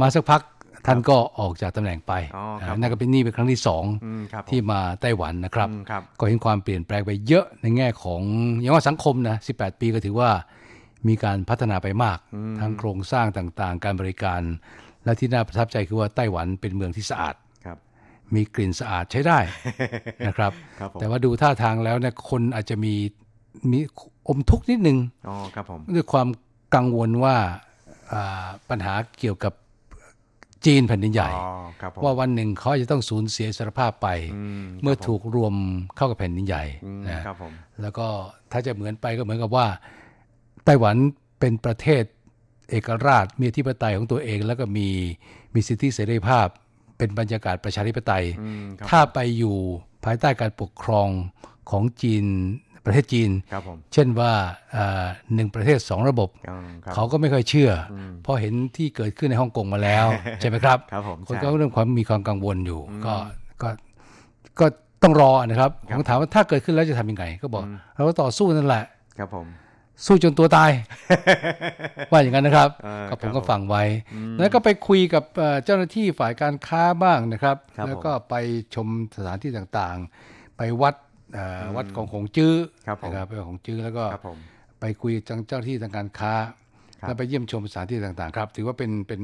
มาสักพักท่านก็ออกจากตำแหน่งไปอ๋อครับนั่นก็เป็นนี่เป็นครั้งที่สองอืมครับผมที่มาไต้หวันนะครับอืมครับ ก็เห็นความเปลี่ยนแปลงไปเยอะในแง่ของอย่างว่าสังคมนะ 18 ปีก็ถือว่ามีการพัฒนาไปมาก ทั้งโครงสร้างต่างๆ การบริการ และที่น่าประทับใจคือว่าไต้หวันเป็นเมืองที่สะอาดครับ มีกลิ่นสะอาดใช้ได้นะครับครับผมแต่ว่าดูท่าทางแล้วเนี่ยคนอาจจะมีมีอมทุกข์นิดนึงอ๋อครับผมด้วยความกังวลว่าอ่าปัญหาเกี่ยวกับจีนแผ่นดินใหญ่อ๋อครับผมว่าวันหนึ่งเขาอาจจะต้องสูญเสียอิสรภาพไปอืมเมื่อครับผมถูกรวมเข้ากับแผ่นดินใหญ่อืมนะครับผมแล้วก็ถ้าจะเหมือนไปก็เหมือนกับว่า ไต้หวันเป็นประเทศเอกราชมีอธิปไตยของตัวเอง แล้วก็มีมีสิทธิเสรีภาพ เป็นบรรยากาศประชาธิปไตยอืมครับถ้าไปอยู่ภายใต้การปกครองของจีนประเทศจีนครับผมเช่นว่าอ่าหนึ่งประเทศสองระบบอืมครับเขาก็ไม่ค่อยเชื่ออมเพราะเห็นที่เกิดขึ้นในฮ่องกงมาแล้ว ใช่ไหมครับครับผมคนใช่ก็เรื่องความมีความกังวลอยู่ ก็ก็ก็ต้องรอนะครับครับผมถามว่าถ้าเกิดขึ้นแล้วจะทำยังไง ก็บอก เราก็ต่อสู้นั่นแหละครับผม สู้จนตัวตาย ว่าอย่างนั้นนะครับเออก็ผครัมบก็ฟังไว้อืมแล้วก็ไปคุยกับเอ่อเจ้าหน้าที่ฝ่ายการค้าบ้างนะครับครับแล้วก็ไปชมสถานที่ต่างๆ ไปวัดเอ่ออวัดของหงจื้อครับผมนะครับไปของจื้อแล้วก็ครับผมไปคุยกับเจ้าหน้าที่ทางการค้าครับแล้วไปเยี่ยมชมสถานที่ต่างๆ ครับ ถือว่าเป็นเป็น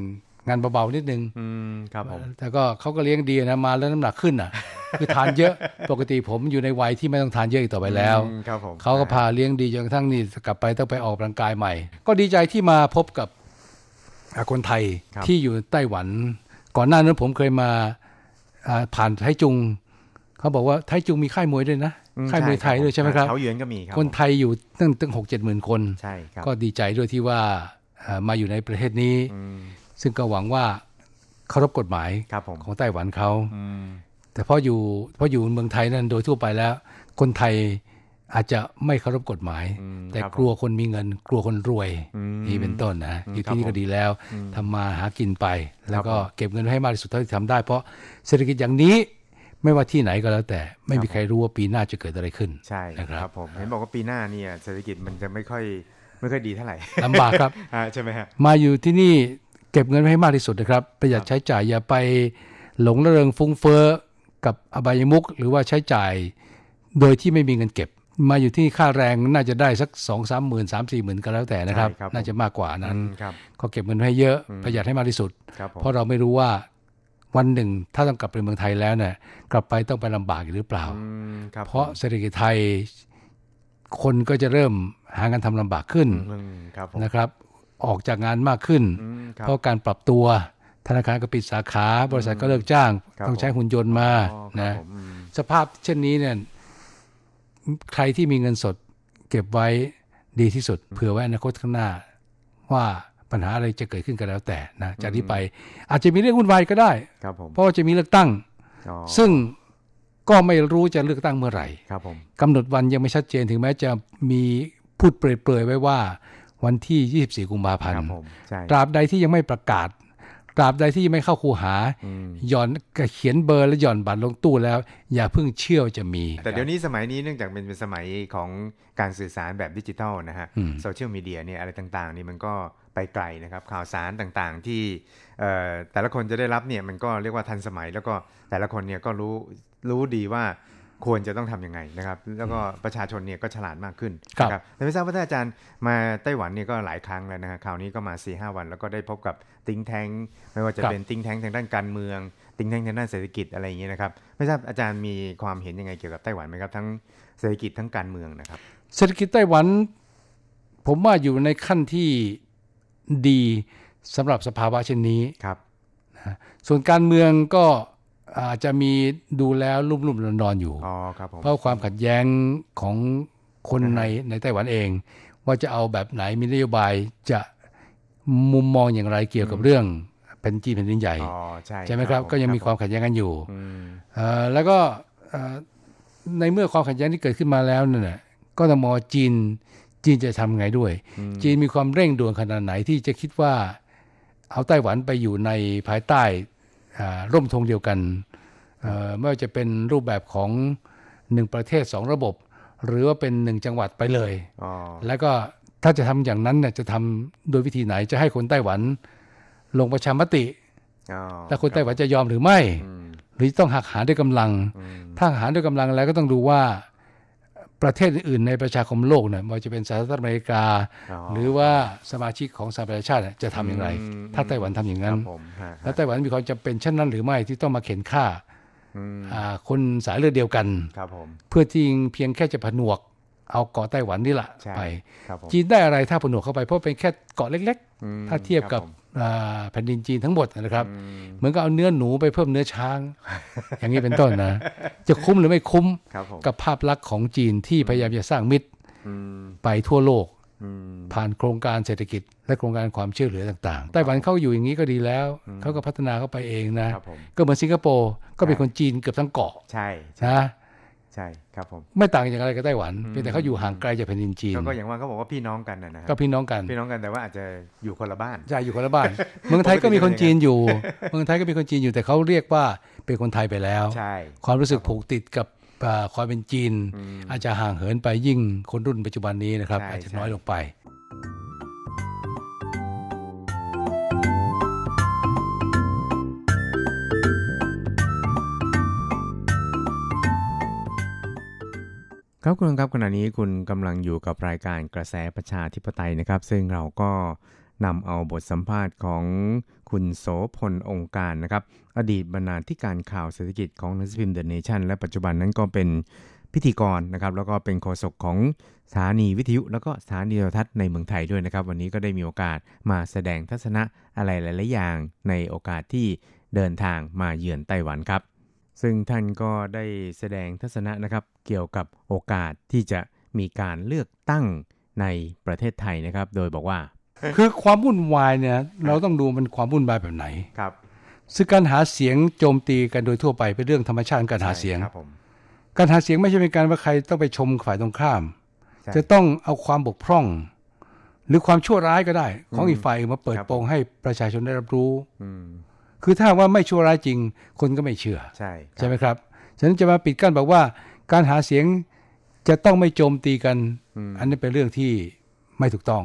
งานเบาๆนิดนึงอืมครับผมแต่ก็เขาก็เลี้ยงดีนะมาแล้วน้ำหนักขึ้นอะ คือทานเยอะปกติผมอยู่ในวัยที่ไม่ต้องทานเยอะอีกต่อไปแล้วอืมครับผมเขาก็พาเลี้ยงดีจนกระทั่งนี่กลับไปต้องไปออกกำลังกายใหม่ ก็ดีใจที่มาพบกับอ่าคนไทยครับที่อยู่ไต้หวัน ก่อนหน้านั้นผมเคยมาอ่าผ่านไทจุงเขาบอกว่าไทจุงมีค่ายมวยด้วยนะอืค่ายมวยไทยด้วยใช่ไหมครับเขาเหยือนก็มีครับคนไทยอยู่ตั้งตั้งหกเจ็ดหมื่นคนใช่ครับก็ดีใจด้วยที่ว่าเอ่อมาอยู่ในประเทศนี้อืม ซึ่งก็หวังว่าเคารพกฎหมายครับผมของไต้หวันเขาอืมแต่พออยู่พออยู่เมืองไทยนั้นโดยทั่วไปแล้ว คนไทยอาจจะไม่เคารพกฎหมายอืมแต่ครับกลัวคนมีเงิน กลัวคนรวยอืมนี่เป็นต้นนะอืมอยู่ที่นี่ครับก็ดีแล้วอืมทำมาหากินไป แล้วก็ครับผมเก็บเงินไว้ให้มากที่สุดเท่าที่ทำได้ เพราะเศรษฐกิจอย่างนี้ไม่ว่าที่ไหนก็แล้วแต่ไม่มีใครรู้ว่าปีหน้าจะเกิดอะไรขึ้นใช่นะครับครับผมเห็นบอกว่าปีหน้าเนี่ยเศรษฐกิจมันจะไม่ค่อยไม่ค่อยดีเท่าไหร่ลำบากครับอ่าใช่ไหมฮะมาอยู่ที่นี่ เก็บเงินไว้ให้มากที่สุดนะครับ ประหยัดใช้จ่ายอย่าไปหลงระเริงฟุ้งเฟ้อกับอบายมุกหรือว่าใช้จ่ายโดยที่ไม่มีเงินเก็บ มาอยู่ที่นี่ค่าแรงน่าจะได้สักสองสามหมื่นสามสี่หมื่นก็แล้วแต่นะครับใช่ครับน่าจะมากกว่านั้นอืมครับก็เก็บเงินไว้ให้เยอะอืมประหยัดให้มากที่สุดครับผมเพราะเราไม่รู้ว่าวันหนึ่งถ้าต้องกลับไปเมืองไทยแล้วเนี่ยกลับไปต้องไปลำบากอีกหรือเปล่าอืมครับเพราะเศรษฐกิจไทยคนก็จะเริ่มหางานทำลำบากขึ้นอืมครับผมนะครับ ออกจากงานมากขึ้นอืมครับเพราะการปรับตัวธนาคารก็ปิดสาขา บริษัทก็เลิกจ้างครับต้องใช้หุ่นยนต์มาอ๋อครับนะผมอืมสภาพเช่นนี้เนี่ยใครที่มีเงินสดเก็บไว้ดีที่สุด เผื่อไว้อนาคตข้างหน้า ว่าปัญหาอะไรจะเกิดขึ้นก็แล้วแต่นะจากนี้ไปอาจจะมีเรื่องวุ่นวายก็ได้ครับผมเพราะว่าจะมีเลือกตั้งอ๋อซึ่งก็ไม่รู้จะเลือกตั้งเมื่อไหร่ครับผมกำหนดวันยังไม่ชัดเจนถึงแม้จะมีพูดเปรยๆไว้ว่า วันที่ 24 กุมภาพันครัธ์บผมใช่ตราบใดที่ยังไม่ประกาศ ตราบใดที่ยังไม่เข้าคูหาอืมหย่อนเขียนเบอร์และหย่อนบัตรลงตู้แล้ว อย่าเพิ่งเชื่อว่าจะมี แต่เดี๋ยวนี้สมัยนี้เนื่องจากเป็นเป็นสมัยของการสื่อสารแบบดิจิทัลนะฮะอืมโซเชียลมีเดียเนี่ยอะไรต่างๆ นี่มันก็ไปไกลนะครับข่าวสารต่างๆที่เอ่อแต่ละคนจะได้รับเนี่ยมันก็เรียกว่าทันสมัยแล้วก็แต่ละคนเนี่ยก็รู้รู้ดีว่า ควรจะต้องทำยังไงนะครับ แล้วก็ประชาชนเนี่ยก็ฉลาดมากขึ้นครับนะแต่ไม่ทราบว่าท่านอาจารย์มาไต้หวันเนี่ยก็หลายครั้งแล้วนะฮะคราวนี้ก็มา4ีหวัน แล้วก็ได้พบกับติงแทงไม่ว่าจะเป็นติงแทงทางด้านการเมือง ติงแทงทางด้านเศรษฐกิจอะไรอย่างเงี้ยนะครับไม่ทราบอาจารย์มีความเห็นยังไงเกี่ยวกับไต้หวันไหมครับทั้งเศรษฐกิจทั้งการเมืองนะครับ เศรษฐกิจไต้หวัน ผมว่าอยู่ในขั้นที่ดีสำหรับสภาวะเช่นนี้ครับนะส่วนการเมืองก็ อาจจะมีดูแล้วรุ่มๆนอนๆอยู่อ๋อครับผมเพราะความขัดแย้งของคนในในไต้หวันเอง ว่าจะเอาแบบไหนมีนโยบายจะมุมมองอย่างไรเกี่ยวกับเรื่องแผ่นจีนแผ่นดินใหญ่อ๋อใช่ใช่ไหมครับผก็ยังมีรับความขัดแย้งกันอยู่อืมเอ่อแล้วก็เอ่อในเมื่อความขัดแย้งที่เกิดขึ้นมาแล้วนั่นน่ะก็ต้องมองว่าจีนจีนจะทำไงด้วย จีนมีความเร่งด่วนขนาดไหนที่จะคิดว่าเอาไต้หวันไปอยู่ในภายใต้ อ่าร่มธงเดียวกันเอ่อไม่ว่าจะเป็นรูปแบบของหนึ่งประเทศสองระบบ หรือว่าเป็นหนึ่งจังหวัดไปเลยอ๋อแล้วก็ถ้าจะทำอย่างนั้นเนี่ยจะทำโดยวิธีไหนจะให้คนไต้หวันลงประชามติอ๋อแล้วคนไต้หวันจะยอมหรือไม่อืมหรือต้องหักหาด้วยกำลังอืมถ้าหารด้วยกำลังแล้วก็ต้องดูว่า ประเทศอื่นๆในประชาคมโลกเนี่ยไม่ว่าจะเป็นสหรัฐอเมริกาอ๋อหรือว่าสมาชิกของสหประชาชาติเนี่ยจะทำอย่างไรอืมถ้าไต้หวันทำอย่างคนั้รันบผมฮะแล้วไต้หวันมีความจำเป็นเช่นนั้นหรือไม่ที่ต้องมาเข็นฆ่าอืมอ่าคนสายเลือดเดียวกันครับผมเพื่อที่เพียงแค่จะผนวกเอาเกาะไต้หวันนี่แหละใช่ไปครับผมจีนได้อะไรถ้าผนวกเข้าไปเพราะเป็นแค่เกาะเล็กอืมๆถ้าเทียบกับผมอ่า แผ่นดินจีนทั้งหมดนะครับอืมเหมือนกับเอาเนื้อหนูไปเพิ่มเนื้อช้าง อย่างนี้เป็นต้นนะ จะคุ้มหรือไม่คุ้มครับผมกับภาพลักษณ์ของจีนที่พยายามจะสร้างมิตรอืมไปทั่วโลกอืมผ่านโครงการเศรษฐกิจ และโครงการความช่วยเหลือต่างๆ ไต้หวันเข้าอยู่อย่างนี้ก็ดีแล้ว เขาก็พัฒนาเข้าไปเองนะครับผมก็เหมือนสิงคโปร์ก็เป็นใช่คนจีนเกือบทั้งเกาะใช่ใช่นะ ใช่ครับผมไม่ต่างจากอะไรกับไต้หวันอืมเพียงแต่เขาอยู่ห่างไกลจากแผ่นดินจีนก็ก็อย่างว่าเขาบอกว่าพี่น้องกันนะนะครัก็พี่น้องกันพี่น้องกันแต่ว่าอาจจะอยู่คนละบ้านใช่อยู่คนละบ้าน เมืองไทยก็มีคนจีนอยู่ เมืองไทยก็มีคนจีนอยู่แต่เขาเรียกว่าเป็นคนไทยไปแล้วใช่ความรู้สึกผูกติดกับอ่าความเป็นจีนอืมอาจจะห่างเหินไปยิ่งคนรุ่นปัจจุบันนี้นะครับใช่อาจจะใช่น้อยลงไป ครับคุณครับขณะนี้คุณกำลังอยู่กับรายการกระแสประชาธิปไตยนะครับ ซึ่งเราก็นำเอาบทสัมภาษณ์ของคุณโสพลองค์การนะครับ อดีตบรรณาธิการข่าวเศรษฐกิจของนังสือพิมพ์เดอะเนชั่นและปัจจุบันนั้นก็เป็นพิธีกรนะครับ แล้วก็เป็นโฆษกของสถานีวิทยุ แล้วก็สถานีโทรทัศน์ในเมืองไทยด้วยนะครับ วันนี้ก็ได้มีโอกาสมาแสดงทัศนะอะไรหลาย ๆ อย่างในโอกาสที่เดินทางมาเยือนไต้หวันครับ ซึ่งท่านก็ได้แสดงทัศนะนะครับเกี่ยวกับโอกาสที่จะมีการเลือกตั้งในประเทศไทยนะครับ โดยบอกว่า คือความวุ่นวายเนี่ยเราต้องดูมันความวุ่นวายแบบไหนครับซึ่งการหาเสียงโจมตีกันโดยทั่วไปเป็นเรื่องธรรมชาติการหาเสียงครับผมการหาเสียงไม่ใช่เป็นการว่าใครต้องไปชมฝ่ายตรงข้ามใช่จะต้องเอาความบกพร่อง หรือความชั่วร้ายก็ได้ ของอีกฝ่ายอื่นมาเปิดครับโปงให้ประชาชนได้รับรู้อืม คือถ้าว่าไม่ชั่วร้ายจริง คนก็ไม่เชื่อ ใช่ครับใช่ไหมครับ ฉะนั้นจะมาปิดกั้นบอกว่า การหาเสียงจะต้องไม่โจมตีกัน อันนี้เป็นเรื่องที่ไม่ถูกต้อง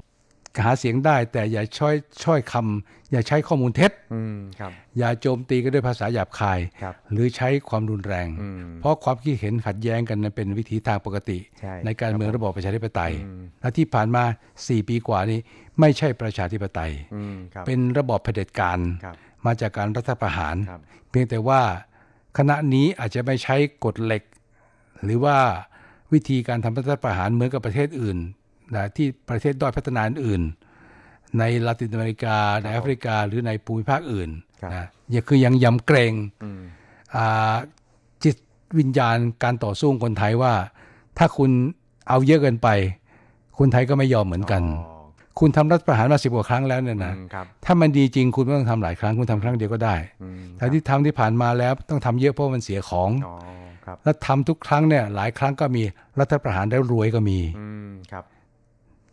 หาเสียงได้แต่อย่าช้อยช้อยคำอย่าใช้ข้อมูลเท็จอืมครับอย่าโจมตีกันด้วยภาษาหยาบคายครับหรือใช้ความรุนแรงอืมเพราะความคิดเห็นขัดแย้งกันนั้นเป็นวิธีทางปกติใช่การเมืองครับระบอบประชาธิปไตยอืมและที่ผ่านมา 4 ปีกว่านี้ ไม่ใช่ประชาธิปไตยอืมครับเป็นระบอบเผด็จการครับ มาจากการรัฐประหารครับเพียงแต่ว่าคณะนี้อาจจะไม่ใช้กฎเหล็ก หรือว่าวิธีการทำรัฐประหารเหมือนกับประเทศอื่นนะที่ประเทศด้อยพัฒนาอื่น ในลาตินอเมริกาในแอฟริกา หรือในภูมิภาคอื่นครับนะยังคือยังยำเกรงอืมอ่าจิตวิญญาณการต่อสู้ของคนไทยว่า ถ้าคุณเอาเยอะเกินไป คนไทยก็ไม่ยอมเหมือนกันอ๋อ คุณทำรัฐประหารมาสิบกว่าครั้งแล้วเนี่ยนะอืมครับถ้ามันดีจริงคุณไม่ต้องทำหลายครั้งคุณทำครั้งเดียวก็ได้อืมแต่ที่ทำที่ผ่านมาแล้วต้องทำเยอะเพราะมันเสียของอ๋อครับแล้วทำทุกครั้งเนี่ยหลายครั้งก็มีรัฐประหารได้รวยก็มีอืมครับ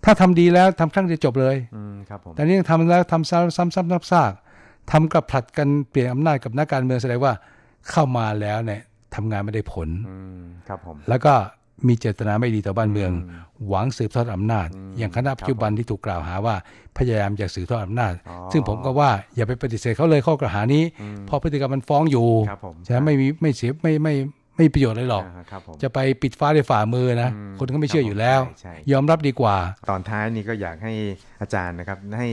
ถ้าทำดีแล้วทำครั้งเดียวจบเลยอืมครับผมแต่นี่ยังทำแล้วทำซ้ำซ้ำซ้ำซ้ำซากทำกับผลัดกันเปลี่ยนอำนาจกับนักการเมืองแสดงว่าเข้ามาแล้วเนี่ยทำงานไม่ได้ผลอืมครับผมแล้วก็ มีเจตนาไม่ดีต่อบ้านเมืองอืมหวังสืบทอดอำนาจอืมอย่างคณะปัจจุบันที่ถูกกล่าวหาว่าพยายามจะสืบทอดอำนาจอ๋อซึ่งผมก็ว่าอย่าไปปฏิเสธเขาเลยข้อกล่าวหานี้อืมเพราะพฤติกรรมมันฟ้องอยู่ครับผมฉะนั้นไม่มีไม่เสียไม่ไม่ไม่มีประโยชน์เลยหรอกาครับผมจะไปปิดฟ้าด้วยฝ่ามือนะอืมคนก็ไม่เชื่ออยู่แล้วใช่ใช่ยอมรับดีกว่า ตอนท้ายนี่ก็อยากให้อาจารย์นะครับให้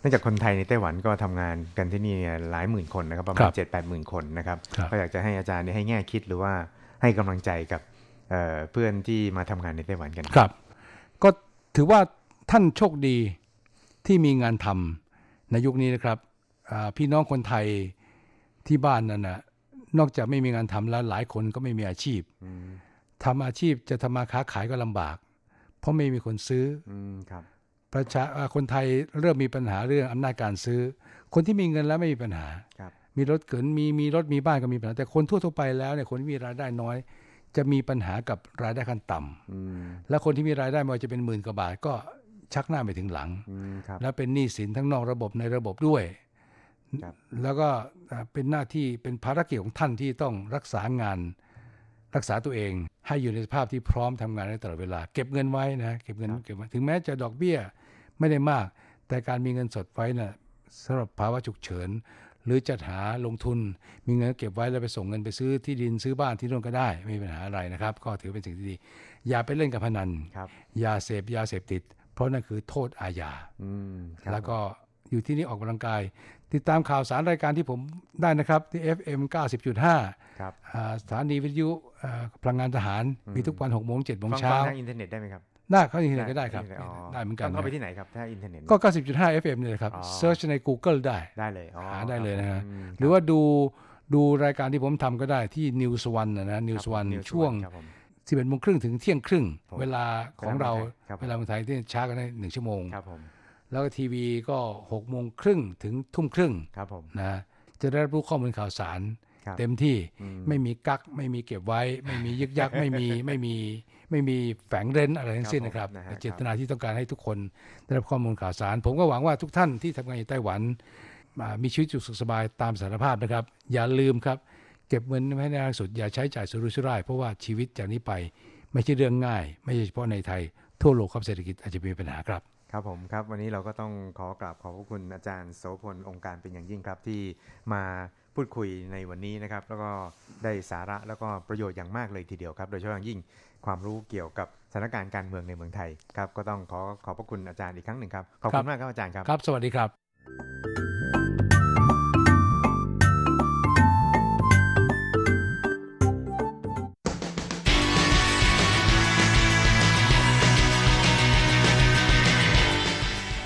เนื่องจากคนไทยในไต้หวันก็ทำงานกันที่นี่เนี่ยหลายหมื่นคนนะครับประคมารัณบเจ็ดแปดหมื่นคนนะครับครับก็อยากจะให้อาจารย์เนี่ยให้แง่คิดหรือว่าให้กำลังใจกับ เอ่อเพื่อนที่มาทำงานในไต้หวันกันครับ ก็ถือว่าท่านโชคดีที่มีงานทำในยุคนี้นะครับอ่าพี่น้องคนไทยที่บ้านนั่นนะนอกจากไม่มีงานทำแล้วหลายคนก็ไม่มีอาชีพอืมทำอาชีพจะทำมาค้าขายก็ลำบาก เพราะไม่มีคนซื้ออืมครับประชาอ่าคนไทยเริ่มมีปัญหาเรื่องอำนาจการซื้อ คนที่มีเงินแล้วไม่มีปัญหาครับมีรถเกินมีมีรถมีบ้านก็มีปัญหาแต่คนทั่วๆไปแล้วเนี่ยคนที่มีรายได้น้อย จะมีปัญหากับรายได้ขั้นต่ำอืมและคนที่มีรายได้ไม่ว่าจะเป็นหมื่นกว่าบาทก็ชักหน้าไปถึงหลังอืมครับและเป็นหนี้สินทั้งนอกระบบในระบบด้วยครับแล้วก็อ่าเป็นหน้าที่เป็นภารกิจของท่านที่ต้องรักษางาน รักษาตัวเอง ให้อยู่ในสภาพที่พร้อมทำงานได้ตลอดเวลา เก็บเงินไว้นะเก็บเงินเก็บไว้ถึงแม้จะดอกเบี้ยไม่ได้มาก แต่การมีเงินสดไว้นะ่ะสำหรับภาวะฉุกเฉิน หรือจัดหาลงทุน มีเงินเก็บไว้แล้วไปส่งเงินไปซื้อที่ดินซื้อบ้านที่นู่นก็ได้ ไม่มีปัญหาอะไรนะครับ ก็ถือเป็นสิ่งที่ดี อย่าไปเล่นกับพนันครับยาเสพยาเสพติด เพราะนั่นคือโทษอาญาอืมครับแล้วก็อยู่ที่นี่ออกกำลังกาย ติดตามข่าวสารรายการที่ผมได้นะครับ ที่ FM 90.5ครับอ่าสถานีวิทยุอ่าพลังงานทหาร มีทุกวัน6โมง7โมงฟังเช้าฟังทางอินเทอร์เน็ตได้ไหมครับ ได้เข้าที่ไหนก็ได้ครับอ๋อได้เหมือนกันต้งเข้าไปนะที่ไหนครับ ถ้าอินเทอร์เน็ตก็ 90.5 FM เนี่ยครับอ๋อเซิร์ชใน Google ได้ได้เลยอ๋อหาได้เลยนะฮะอืมหรือว่าดูดูรายการที่ผมทำก็ได้ที่ News One นะนะ News ครับ One News ช่วงครับผม11โมงครึ่งถึงเที่ยงครึ่งผมเวลาของเราครับผมเวลาเมืองไทยที่ช้ากันได้หนึ่งชั่วโมงครับผมแล้วก็ทีวีก็6โมงครึ่งถึงทุ่มครึ่งครับผมนะจะได้รับรู้ข้อมูลข่าวสารครับเต็มที่อืมไม่มีกักไม่มีเก็บไว้ ไม่มียึกยักไม่มีไม่มี ไม่มีแฝงเร้นอะไรทั้งสิ้นนะครับครับผมนะฮะเจตนาที่ต้องการให้ทุกคนได้รับข้อมูลข่าวสาร ผมก็หวังว่าทุกท่านที่ทำงานอยู่ไต้หวันอ่ามีชีวิตอยู่สุขสบายตามสารภาพนะครับ อย่าลืมครับเก็บเงินไว้ให้ได้มากที่สุดอย่าใช้จ่ายสุรุ่ยสุร่ายเพราะว่าชีวิตจากนี้ไปไม่ใช่เรื่องง่าย ไม่ใช่เฉพาะในไทย ทั่วโลกครับเศรษฐกิจอาจจะมีปัญหาครับ ครับผมครับ วันนี้เราก็ต้องขอกราบขอบพระคุณอาจารย์โสพลองค์การเป็นอย่างยิ่งครับที่มาพูดคุยในวันนี้นะครับ แล้วก็ได้สาระแล้วก็ประโยชน์อย่างมากเลยทีเดียวครับ โดยเฉพาะอย่างยิ่ง ความรู้เกี่ยวกับสถานการณ์การเมืองในเมืองไทยครับก็ต้องขอขอบพระคุณอาจารย์อีกครั้งหนึ่งครับขอบครัคุณบมากครับอาจารย์ครับครับ สวัสดีครับ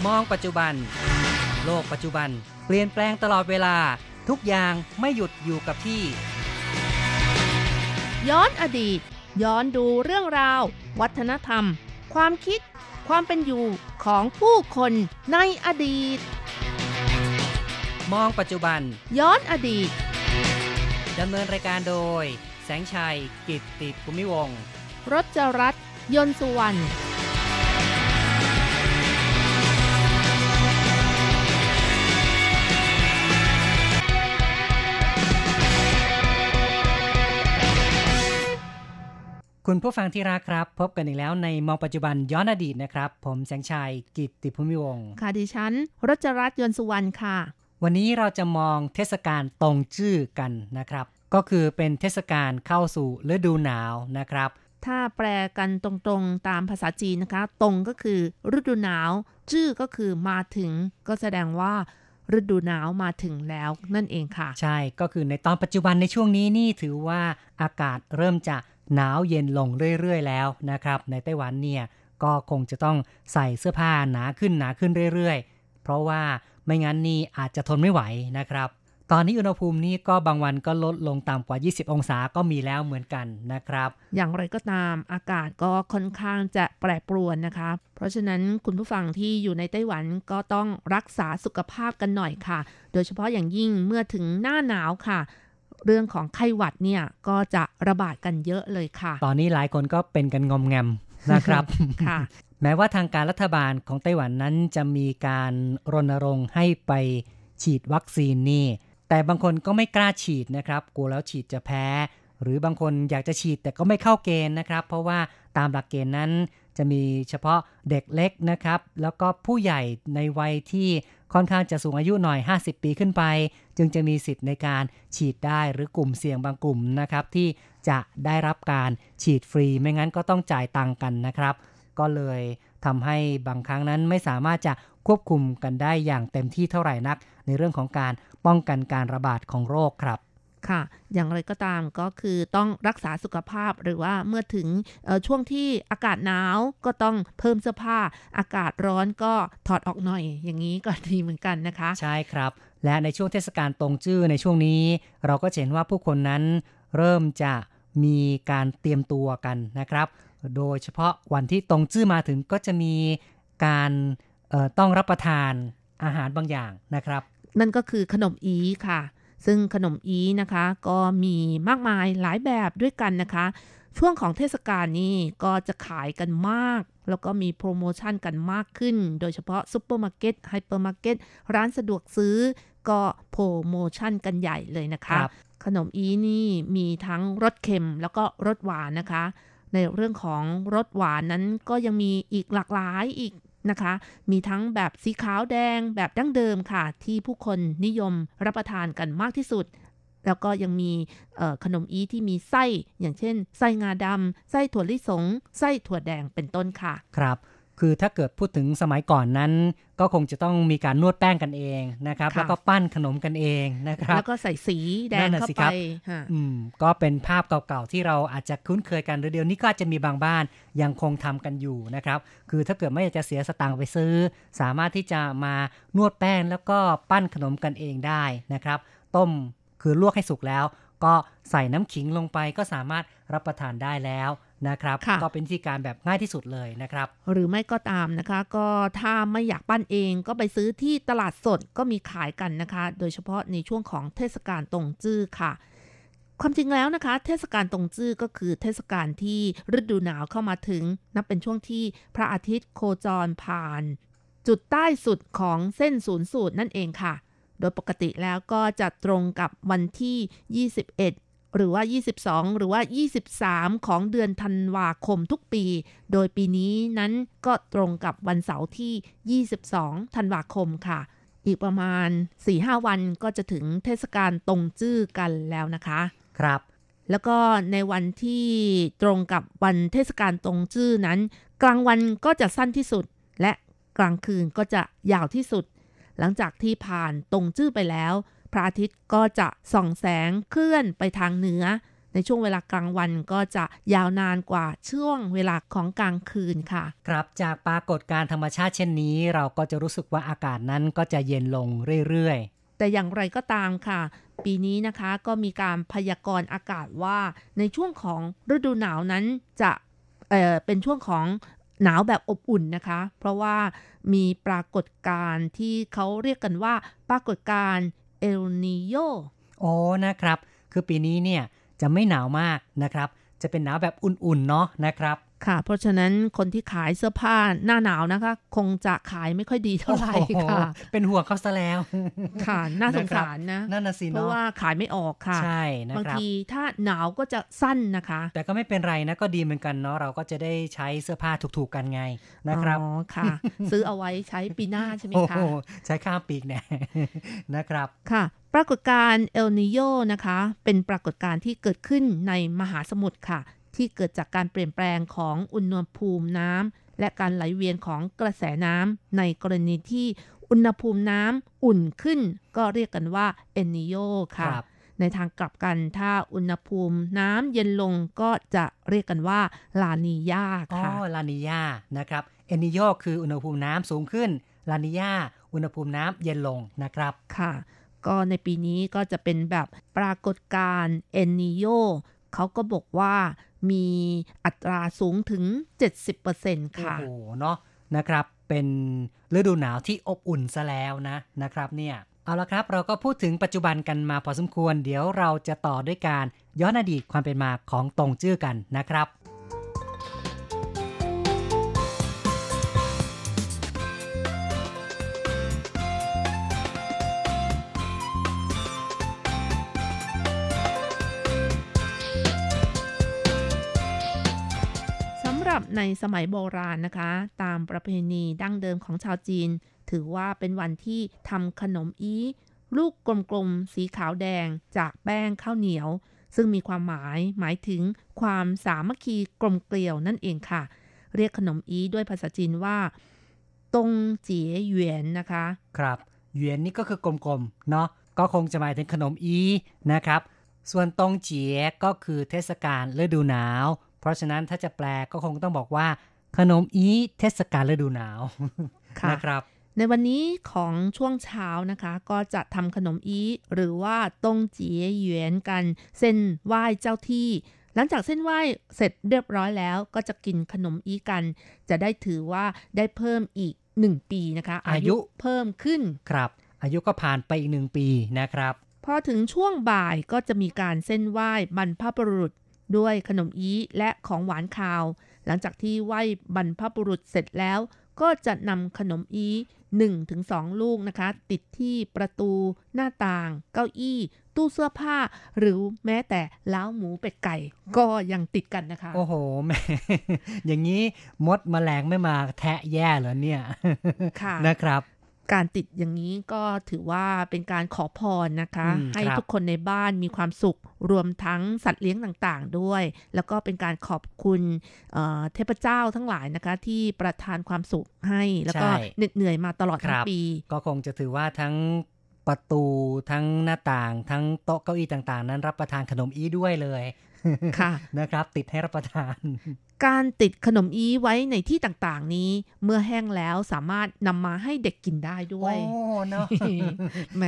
มองปัจจุบัน โลกปัจจุบัน เปลี่ยนแปลงตลอดเวลาทุกอย่างไม่หยุดอยู่กับที่ ย้อนอดีต ย้อนดูเรื่องราว วัฒนธรรม ความคิด ความเป็นอยู่ของผู้คนในอดีต มองปัจจุบัน ย้อนอดีตดำเนินรายการโดย แสงชัย กิตติภูมิวงศ์รจรัตน์ยนต์สุวรรณ คุณผู้ฟังที่รักครับ พบกันอีกแล้วในมองปัจจุบันย้อนอดีตนะครับ ผมแสงชัยกิตติภูมิวงศ์ค่ะดิฉันรจรัตน์ยนต์สุวรรณค่ะ วันนี้เราจะมองเทศกาลตรงจื้อกันนะครับ ก็คือเป็นเทศกาลเข้าสู่ฤดูหนาวนะครับ ถ้าแปลกันตรงๆตามภาษาจีนนะคะ ตรงก็คือฤดูหนาว จื้อก็คือมาถึง ก็แสดงว่าฤดูหนาวมาถึงแล้วนั่นเองค่ะ ใช่ก็คือในตอนปัจจุบันในช่วงนี้นี่ถือว่าอากาศเริ่มจะ หนาวเย็นลงเรื่อยๆ แล้วนะครับ ในไต้หวันเนี่ยก็คงจะต้องใส่เสื้อผ้าหนาขึ้นหนาขึ้นเรื่อยๆ เพราะว่าไม่งั้นนี่อาจจะทนไม่ไหวนะครับ ตอนนี้อุณหภูมินี่ก็บางวันก็ลดลงต่ำกว่า 20 องศาก็มีแล้วเหมือนกันนะครับ อย่างไรก็ตามอากาศก็ค่อนข้างจะแปรปรวนนะคะ เพราะฉะนั้นคุณผู้ฟังที่อยู่ในไต้หวันก็ต้องรักษาสุขภาพกันหน่อยค่ะ โดยเฉพาะอย่างยิ่งเมื่อถึงหน้าหนาวค่ะ เรื่องของไข้หวัดเนี่ยก็จะระบาดกันเยอะเลยค่ะ ตอนนี้หลายคนก็เป็นกันงอมแงมนะครับค่ะ แม้ว่าทางการรัฐบาลของไต้หวันนั้นจะมีการรณรงค์ให้ไปฉีดวัคซีนนี่ แต่บางคนก็ไม่กล้าฉีดนะครับกลัวแล้วฉีดจะแพ้ หรือบางคนอยากจะฉีดแต่ก็ไม่เข้าเกณฑ์นะครับ เพราะว่าตามหลักเกณฑ์นั้นจะมีเฉพาะเด็กเล็กนะครับ แล้วก็ผู้ใหญ่ในวัยที่ ค่อนข้างจะสูงอายุหน่อย 50 ปีขึ้นไป จึงจะมีสิทธิ์ในการฉีดได้หรือกลุ่มเสี่ยงบางกลุ่มนะครับที่จะได้รับการฉีดฟรี ไม่งั้นก็ต้องจ่ายตังกันนะครับ ก็เลยทำให้บางครั้งนั้นไม่สามารถจะควบคุมกันได้อย่างเต็มที่เท่าไหร่นัก ในเรื่องของการป้องกันการระบาดของโรคครับ ค่ะ อย่างไรก็ตามก็คือต้องรักษาสุขภาพหรือว่าเมื่อถึงช่วงที่อากาศหนาวก็ต้องเพิ่มเสื้อผ้า อากาศร้อนก็ถอดออกหน่อย อย่างนี้ก็ดีเหมือนกันนะคะ ใช่ครับ และในช่วงเทศกาลตรงจื้อในช่วงนี้ เราก็เห็นว่าผู้คนนั้นเริ่มจะมีการเตรียมตัวกันนะครับ โดยเฉพาะวันที่ตงจื้อมาถึงก็จะมีการต้องรับประทานอาหารบางอย่างนะครับ นั่นก็คือขนมอี๋ค่ะ ซึ่งขนมอี๋นะคะก็มีมากมายหลายแบบด้วยกันนะคะ ช่วงของเทศกาลนี้ก็จะขายกันมาก แล้วก็มีโปรโมชั่นกันมากขึ้น โดยเฉพาะซุปเปอร์มาร์เก็ตไฮเปอร์มาร์เก็ตร้านสะดวกซื้อก็โปรโมชั่นกันใหญ่เลยนะคะขนมอีนี่มีทั้งรสเค็มแล้วก็รสหวานนะคะ ในเรื่องของรสหวานนั้นก็ยังมีอีกหลากหลายอีก นะคะ มีทั้งแบบสีขาวแดงแบบดั้งเดิมค่ะ ที่ผู้คนนิยมรับประทานกันมากที่สุด แล้วก็ยังมีขนมอีที่มีไส้ อย่างเช่น ไส้งาดำไส้ถั่วลิสง ไส้ถั่วแดงเป็นต้นค่ะ ครับ คือถ้าเกิดพูดถึงสมัยก่อนนั้น ก็คงจะต้องมีการนวดแป้งกันเองนะครับ แล้วก็ปั้นขนมกันเองนะครับ แล้วก็ใส่สีแดงเข้าไปอืมก็เป็นภาพเก่าๆ ที่เราอาจจะคุ้นเคยกันหรือเดียวนี้ก็อาจจะมีบางบ้านยังคงทำกันอยู่นะครับ คือถ้าเกิดไม่อยากจะเสียสตางค์ไปซื้อ สามารถที่จะมานวดแป้งแล้วก็ปั้นขนมกันเองได้นะครับ ต้มคือลวกให้สุกแล้ว ก็ใส่น้ำขิงลงไปก็สามารถรับประทานได้แล้ว นะครับ ก็เป็นวิธีการแบบง่ายที่สุดเลยนะครับ หรือไม่ก็ตามนะคะ ก็ถ้าไม่อยากปั้นเองก็ไปซื้อที่ตลาดสดก็มีขายกันนะคะ โดยเฉพาะในช่วงของเทศกาลตรงจื้อค่ะ ความจริงแล้วนะคะ เทศกาลตรงจื้อก็คือเทศกาลที่ฤดูหนาวเข้ามาถึง นับเป็นช่วงที่พระอาทิตย์โคจรผ่าน จุดใต้สุดของเส้นศูนย์สูตรนั่นเองค่ะ โดยปกติแล้วก็จะตรงกับวันที่ 21 หรือว่า 22 หรือว่า 23 ของเดือนธันวาคมทุกปี โดยปีนี้นั้นก็ตรงกับวันเสาร์ที่ 22 ธันวาคมค่ะ อีกประมาณ 4-5 วันก็จะถึงเทศกาลตรงจื้อกันแล้วนะคะ ครับ แล้วก็ในวันที่ตรงกับวันเทศกาลตรงจื้อนั้น กลางวันก็จะสั้นที่สุด และกลางคืนก็จะยาวที่สุด หลังจากที่ผ่านตรงจื้อไปแล้ว พระอาทิตย์ก็จะส่องแสงเคลื่อนไปทางเหนือ ในช่วงเวลากลางวันก็จะยาวนานกว่าช่วงเวลาของกลางคืนค่ะ ครับจากปรากฏการธรรมชาติเช่นนี้ เราก็จะรู้สึกว่าอากาศนั้นก็จะเย็นลงเรื่อยๆ แต่อย่างไรก็ตามค่ะ ปีนี้นะคะก็มีการพยากรณ์อากาศว่าในช่วงของฤดูหนาวนั้นจะเเป็นช่วงของหนาวแบบอบอุ่นนะคะ เพราะว่ามีปรากฏการณ์ที่เขาเรียกกันว่า ปรากฏการณ์ เอลนิโยโอ้นะครับ คือปีนี้เนี่ยจะไม่หนาวมากนะครับ จะเป็นหนาวแบบอุ่นๆเนาะนะครับ ค่ะ เพราะฉะนั้นคนที่ขายเสื้อผ้าหน้าหนาวนะคะ คงจะขายไม่ค่อยดีเท่าไหร่ค่ะโอ้โหเป็นห่วงเขาซะแล้ว ค่ะ น่าสงสารนะนั่นน่ะสิเพราะเนาะว่าขายไม่ออกค่ะ ใช่นะบางครับทีถ้าหนาวก็จะสั้นนะคะ แต่ก็ไม่เป็นไรนะก็ดีเหมือนกันเนาะเราก็จะได้ใช้เสื้อผ้าถูกๆกันไงนะครับอ๋อค่ะ ซื้อเอาไว้ใช้ปีหน้าใช่ไหมโอ้คะโหใช้ข้ามปีกแน่นะครับค่ะปรากฏการณ์เอลนิโยนะคะ เป็นปรากฏการณ์ที่เกิดขึ้นในมหาสมุทรค่ะ ที่เกิดจากการเปลี่ยนแปลงของอุณหภูมิน้ำและการไหลเวียนของกระแสน้ำในกรณีที่อุณหภูมิน้ำอุ่นขึ้น ก็เรียกกันว่าเอลนิโยค่ะครับในทางกลับกันถ้าอุณหภูมิน้ำเย็นลงก็จะเรียกกันว่าลานียาอ๋อค่ะลานิยานะครับเอนิโยคืออุณหภูมิน้ำสูงขึ้นลานิยาอุณหภูมิน้ำเย็นลงนะครับค่ะ ก็ในปีนี้ก็จะเป็นแบบปรากฏการณ์เอนิโยเขาก็บอกว่า มีอัตราสูงถึง 70%ค่ะ โอ้โห เนาะนะครับ เป็นฤดูหนาวที่อบอุ่นซะแล้วนะนะครับเนี่ยเอาละครับเราก็พูดถึงปัจจุบันกันมาพอสมควร เดี๋ยวเราจะต่อด้วยการย้อนอดีตความเป็นมาของตรงจื้อกันนะครับ ในสมัยโบราณนะคะ ตามประเพณีดั้งเดิมของชาวจีน ถือว่าเป็นวันที่ทำขนมอีลูกกลมๆ สีขาวแดงจากแป้งข้าวเหนียว ซึ่งมีความหมายหมายถึงความสามัคคีกลมเกลียวนั่นเองค่ะ เรียกขนมอีด้วยภาษาจีนว่า ตงเจี๋ยเหวียนนะคะ ครับเหวียนนี่ก็คือกลมๆเนาะก็คงจะหมายถึงขนมอีนะครับ ส่วนตงเจี๋ยก็คือเทศกาลฤดูหนาว เพราะฉะนั้นถ้าจะแปลก็คงต้องบอกว่า ขนมอีเทศกาลฤดูหนาวค่ะนะครับในวันนี้ของช่วงเช้านะคะ ก็จะทำขนมอีหรือว่าตงเจี๋ยเหวียนกัน เส้นไหว้เจ้าที่ หลังจากเส้นไหว้เสร็จเรียบร้อยแล้ว ก็จะกินขนมอีกัน จะได้ถือว่าได้เพิ่มอีก1ปีนะคะ อายุเพิ่มขึ้นครับ อายุก็ผ่านไปอีกหนึ่งปีนะครับพอถึงช่วงบ่ายก็จะมีการเส้นไหว้บรรพบุรุษ ด้วยขนมอีและของหวานคาว หลังจากที่ไหว้บรรพบุรุษเสร็จแล้ว ก็จะนำขนมอี1-2ถึงลูกนะคะ ติดที่ประตูหน้าต่าง เก้าอี้ ตู้เสื้อผ้า หรือแม้แต่ล้าวหมูเป็ดไก่ ก็ยังติดกันนะคะ โอ้โหแม่อย่างนี้มดแมลงไม่มาแทะแย่เหรอเนี่ย ค่ะนะครับ การติดอย่างนี้ก็ถือว่าเป็นการขอพรนะคะอืมให้ครับทุกคนในบ้านมีความสุขรวมทั้งสัตว์เลี้ยงต่างๆ ด้วย แล้วก็เป็นการขอบคุณเอ่อเทพเจ้าทั้งหลายนะคะ ที่ประทานความสุขให้แล้วก็ใช่เหน็ดเหนื่อยมาตลอดคทั้งรับปี ก็คงจะถือว่าทั้งประตูทั้งหน้าต่างทั้งโต๊ะเก้าอี้ต่างๆ นั้นรับประทานขนมอีด้วยเลยค่ะนะครับ ติดให้รับประทาน การติดขนมอีไว้ในที่ต่างๆ นี้ เมื่อแห้งแล้วสามารถนำมาให้เด็กกินได้ด้วย โอ้เนาะแหม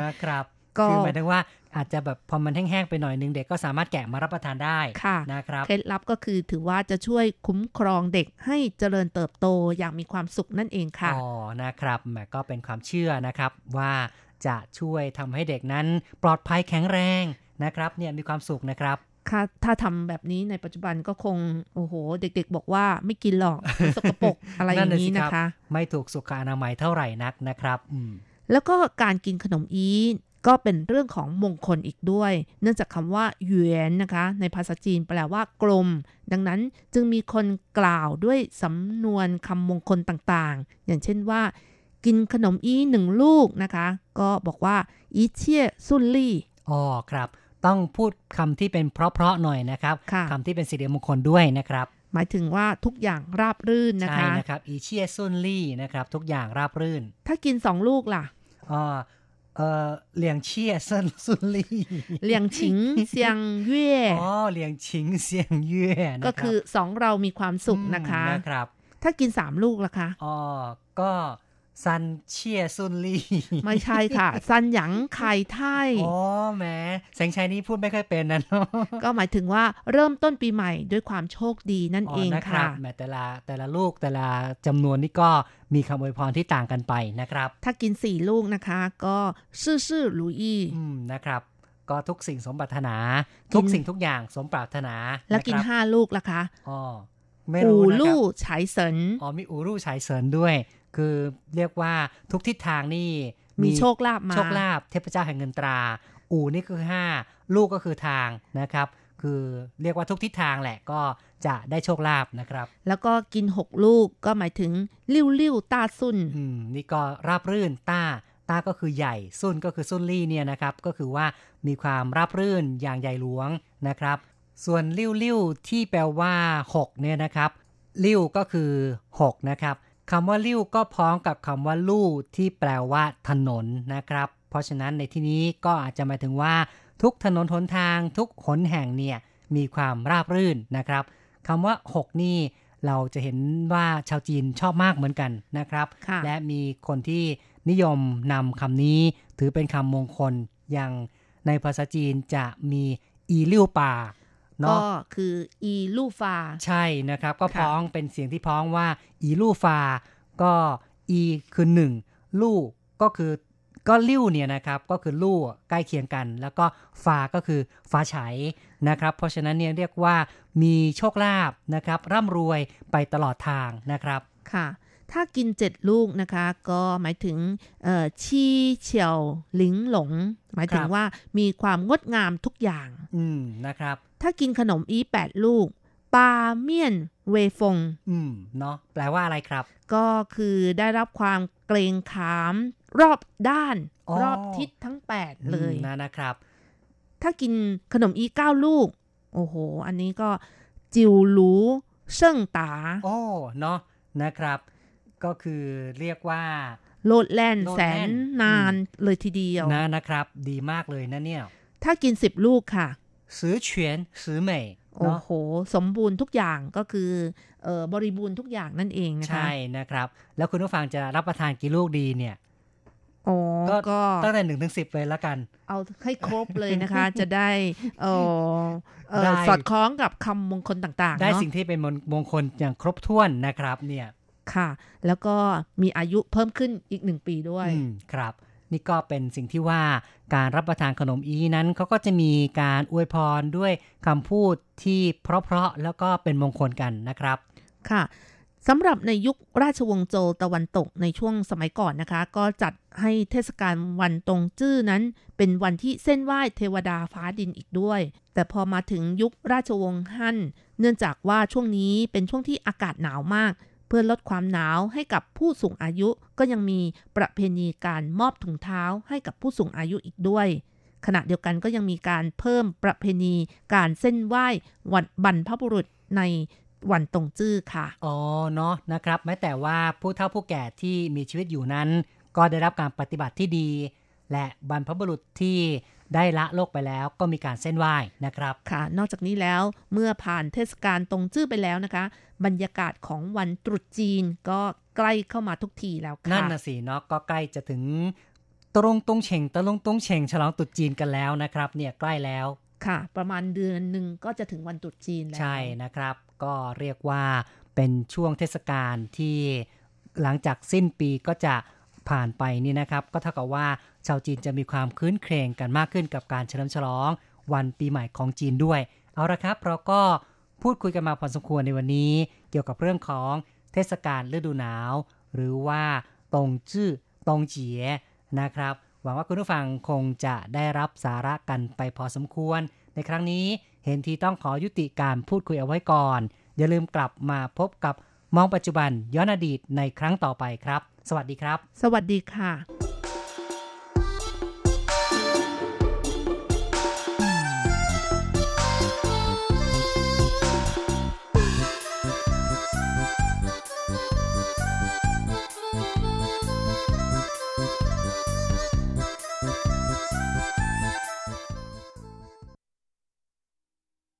นะครับก็คือหมายถึงว่าอาจจะแบบพอมันแห้งๆไปหน่อยนึงเด็กก็สามารถแกะมารับประทานได้ค่ะนะครับเคล็ดลับก็คือถือว่าจะช่วยคุ้มครองเด็กให้เจริญเติบโตอย่างมีความสุขนั่นเองค่ะอ๋อนะครับแหมก็เป็นความเชื่อนะครับว่าจะช่วยทำให้เด็กนั้นปลอดภัยแข็งแรงนะครับเนี่ยมีความสุขนะครับ ค่ะถ้าทำแบบนี้ในปัจจุบันก็คง โอ้โห เด็กๆ บอกว่าไม่กินหรอกมันสกปรกอะไรอย่างนี้สินะรับคะ ไม่ถูกสุขอนามัยเท่าไหร่นักนะครับอืมแล้วก็การกินขนมอีก็เป็นเรื่องของมงคลอีกด้วย เนื่องจากคำว่าหยวนนะคะ ในภาษาจีนแปลว่ากลม ดังนั้นจึงมีคนกล่าวด้วยสำนวนคำมงคลต่างๆ อย่างเช่นว่า กินขนมอีหนึ่งลูกนะคะ ก็บอกว่าอีเชี่ยซุนลี่อ๋อครับ ต้องพูดคำที่เป็นเพราะๆหน่อยนะครับค่ะคำที่เป็นสิริมงคลด้วยนะครับ หมายถึงว่าทุกอย่างราบรื่นนะใช่คะนะครับ一切顺利 นะครับ ทุกอย่างราบรื่น ถ้ากินสองลูกล่ะอ๋อเออ两切顺顺利两情相悦 อ๋อ 两情相悦่นะครับก็คือสองเรามีความสุขนะคะอืมนะครับ ถ้ากินสามลูกล่ะคะอ๋อก็ 三切顺利 ไม่ใช่ค่ะ 三阳开泰 อ๋อแหมแสงชัยนี่พูดไม่ค่อยเป็นนะเนาะก็หมายถึงว่าเริ่มต้นปีใหม่ด้วยความโชคดีนั่นเองนะครัค่ะบแหมแต่ละแต่ละลูกแต่ละจำนวนนี่ก็มีคำอวยพรที่ต่างกันไปนะครับ ถ้ากินสี่ลูกนะคะ ก็ซื่อซื่อหรูอี้อืมนะครับก็ทุกสิ่งสมปรารถนา ทุกสิ่งทุกอย่างสมปรารถนา แล้วกินนะครับห้าลูกล่ะคะอ๋อไม่อูรู้นะครัลู่บฉายเสินอ๋อมีอูรู่ฉายเสริญด้วย คือเรียกว่าทุกทิศทางนี่มีโชคลาภมา โชคลาภเทพเจ้าแห่งเงินตรา อูนี่ก็คือห้าลูกก็คือทางนะครับ คือเรียกว่าทุกทิศทางแหละก็จะได้โชคลาภนะครับ แล้วก็กินหกลูกก็หมายถึงลิ้วลิ้วต้าซุนอืมนี่ก็ราบรื่นต้าต้าก็คือใหญ่ซุนก็คือซุนลี่เนี่ยนะครับ ก็คือว่ามีความราบรื่นอย่างใหญ่หลวงนะครับ ส่วนลิ้วลิ้วที่แปลว่าหกเนี่ยนะครับลิ้วก็คือหกนะครับ คำว่าลิ้วก็พ้องกับคำว่าลู่ที่แปลว่าถนนนะครับ เพราะฉะนั้นในที่นี้ก็อาจจะหมายถึงว่า ทุกถนนหนทางทุกหนแห่งเนี่ยมีความราบรื่นนะครับคำว่าหกนี่เราจะเห็นว่าชาวจีนชอบมากเหมือนกันนะครับค่ะและมีคนที่นิยมนำคำนี้ถือเป็นคำมงคลอย่างในภาษาจีนจะมีอีลิ่วป่า ก็เนาะคืออีลู่ฟา ใช่นะครับ ก็ค่ะพ้องเป็นเสียงที่พ้องว่าอีลู่ฟา ก็อีคือหนึ่งลู่ก็คือก็ลิ่วเนี่ยนะครับก็คือลู่ใกล้เคียงกัน แล้วก็ฟาก็คือฟ้าฉายนะครับ เพราะฉะนั้นเนี่ยเรียกว่ามีโชคลาภนะครับ ร่ำรวยไปตลอดทางนะครับค่ะ ถ้ากินเจ็ดลูกนะคะ ก็หมายถึงเอ่อชีเฉียวหลิงหลง หมายถึงครับว่ามีความงดงามทุกอย่าง อืมนะครับ ถ้ากินขนมอีแปดลูกปาเมี่ยนเวฟง อืมเนาะแปลว่าอะไรครับ ก็คือได้รับความเกรงขาม รอบด้านอ๋อรอบทิศทั้ง 8 เลยอืมนะนะครับ ถ้ากินขนมอีเก้าลูก โอ้โห อันนี้ก็จิวหลูเชิ่งตา โอ้ เนาะนะครับ ก็คือเรียกว่า โลดแล่นโลดแสแล่นนนานเลยทีเดียวนะนะครับ ดีมากเลยนะเนี่ย ถ้ากิน10ลูกค่ะสือเฉียนสือเหม่โอ้เนาะโห สมบูรณ์ทุกอย่างก็คือเออบริบูรณ์ทุกอย่างนั่นเองนะคะ ใช่นะครับ แล้วคุณผู้ฟังจะรับประทานกี่ลูกดีเนี่ยโอ้ก็ก็ตั้งแต่หนึ่งถึงสิบเลยละกัน เอาให้ครบเลยนะคะ จะได้เออเออได้สอดคล้องกับคำมงคลต่างๆ ได้เนาะสิ่งที่เป็นมงคลอย่างครบถ้วนนะครับ เนี่ย ค่ะ แล้วก็มีอายุเพิ่มขึ้นอีกหนึ่งปีด้วยอืมครับ นี่ก็เป็นสิ่งที่ว่าการรับประทานขนมอีนั้นเขาก็จะมีการอวยพรด้วยคำพูดที่เพราะๆแล้วก็เป็นมงคลกันนะครับค่ะสำหรับในยุคราชวงศ์โจวตะวันตกในช่วงสมัยก่อนนะคะ ก็จัดให้เทศกาลวันตรงจื้อนั้น เป็นวันที่เส้นไหว้เทวดาฟ้าดินอีกด้วย แต่พอมาถึงยุคราชวงศ์ฮั่นเนื่องจากว่าช่วงนี้เป็นช่วงที่อากาศหนาวมาก เพื่อลดความหนาวให้กับผู้สูงอายุก็ยังมีประเพณีการมอบถุงเท้าให้กับผู้สูงอายุอีกด้วย ขณะเดียวกันก็ยังมีการเพิ่มประเพณีการเส้นไหว้วันบรรพบุรุษในวันตรงจื้อค่ะ อ๋อ เนาะนะครับ แม้แต่ว่าผู้เฒ่าผู้แก่ที่มีชีวิตอยู่นั้น ก็ได้รับการปฏิบัติที่ดี และบรรพบุรุษที่ ได้ละโลกไปแล้วก็มีการเส้นไหว้นะครับค่ะ นอกจากนี้แล้วเมื่อผ่านเทศกาลตรงจื้อไปแล้วนะคะ บรรยากาศของวันตรุษจีนก็ใกล้เข้ามาทุกทีแล้วค่ะนั่นนะสิเนาะก็ใกล้จะถึงตรงตรงเฉ่งตะลงตรงเฉ่งฉลองตรุษจีนกันแล้วนะครับเนี่ยใกล้แล้วค่ะ ประมาณเดือนหนึ่งก็จะถึงวันตรุษจีนแล้วใช่นะครับ ก็เรียกว่าเป็นช่วงเทศกาลที่หลังจากสิ้นปีก็จะผ่านไปนี่นะครับ ก็เท่ากับว่า ชาวจีนจะมีความคื้นเครงกันมากขึ้นกับการเฉลิมฉลอง วันปีใหม่ของจีนด้วย เอาละครับ เราก็พูดคุยกันมาพอสมควรในวันนี้ เกี่ยวกับเรื่องของเทศกาลฤดูหนาว หรือว่าตงจื้อตงเจียนะครับ หวังว่าคุณผู้ฟังคงจะได้รับสาระกันไปพอสมควร ในครั้งนี้เห็นทีต้องขอยุติการพูดคุยเอาไว้ก่อน อย่าลืมกลับมาพบกับมองปัจจุบันย้อนอดีตในครั้งต่อไปครับ สวัสดีครับ สวัสดีค่ะ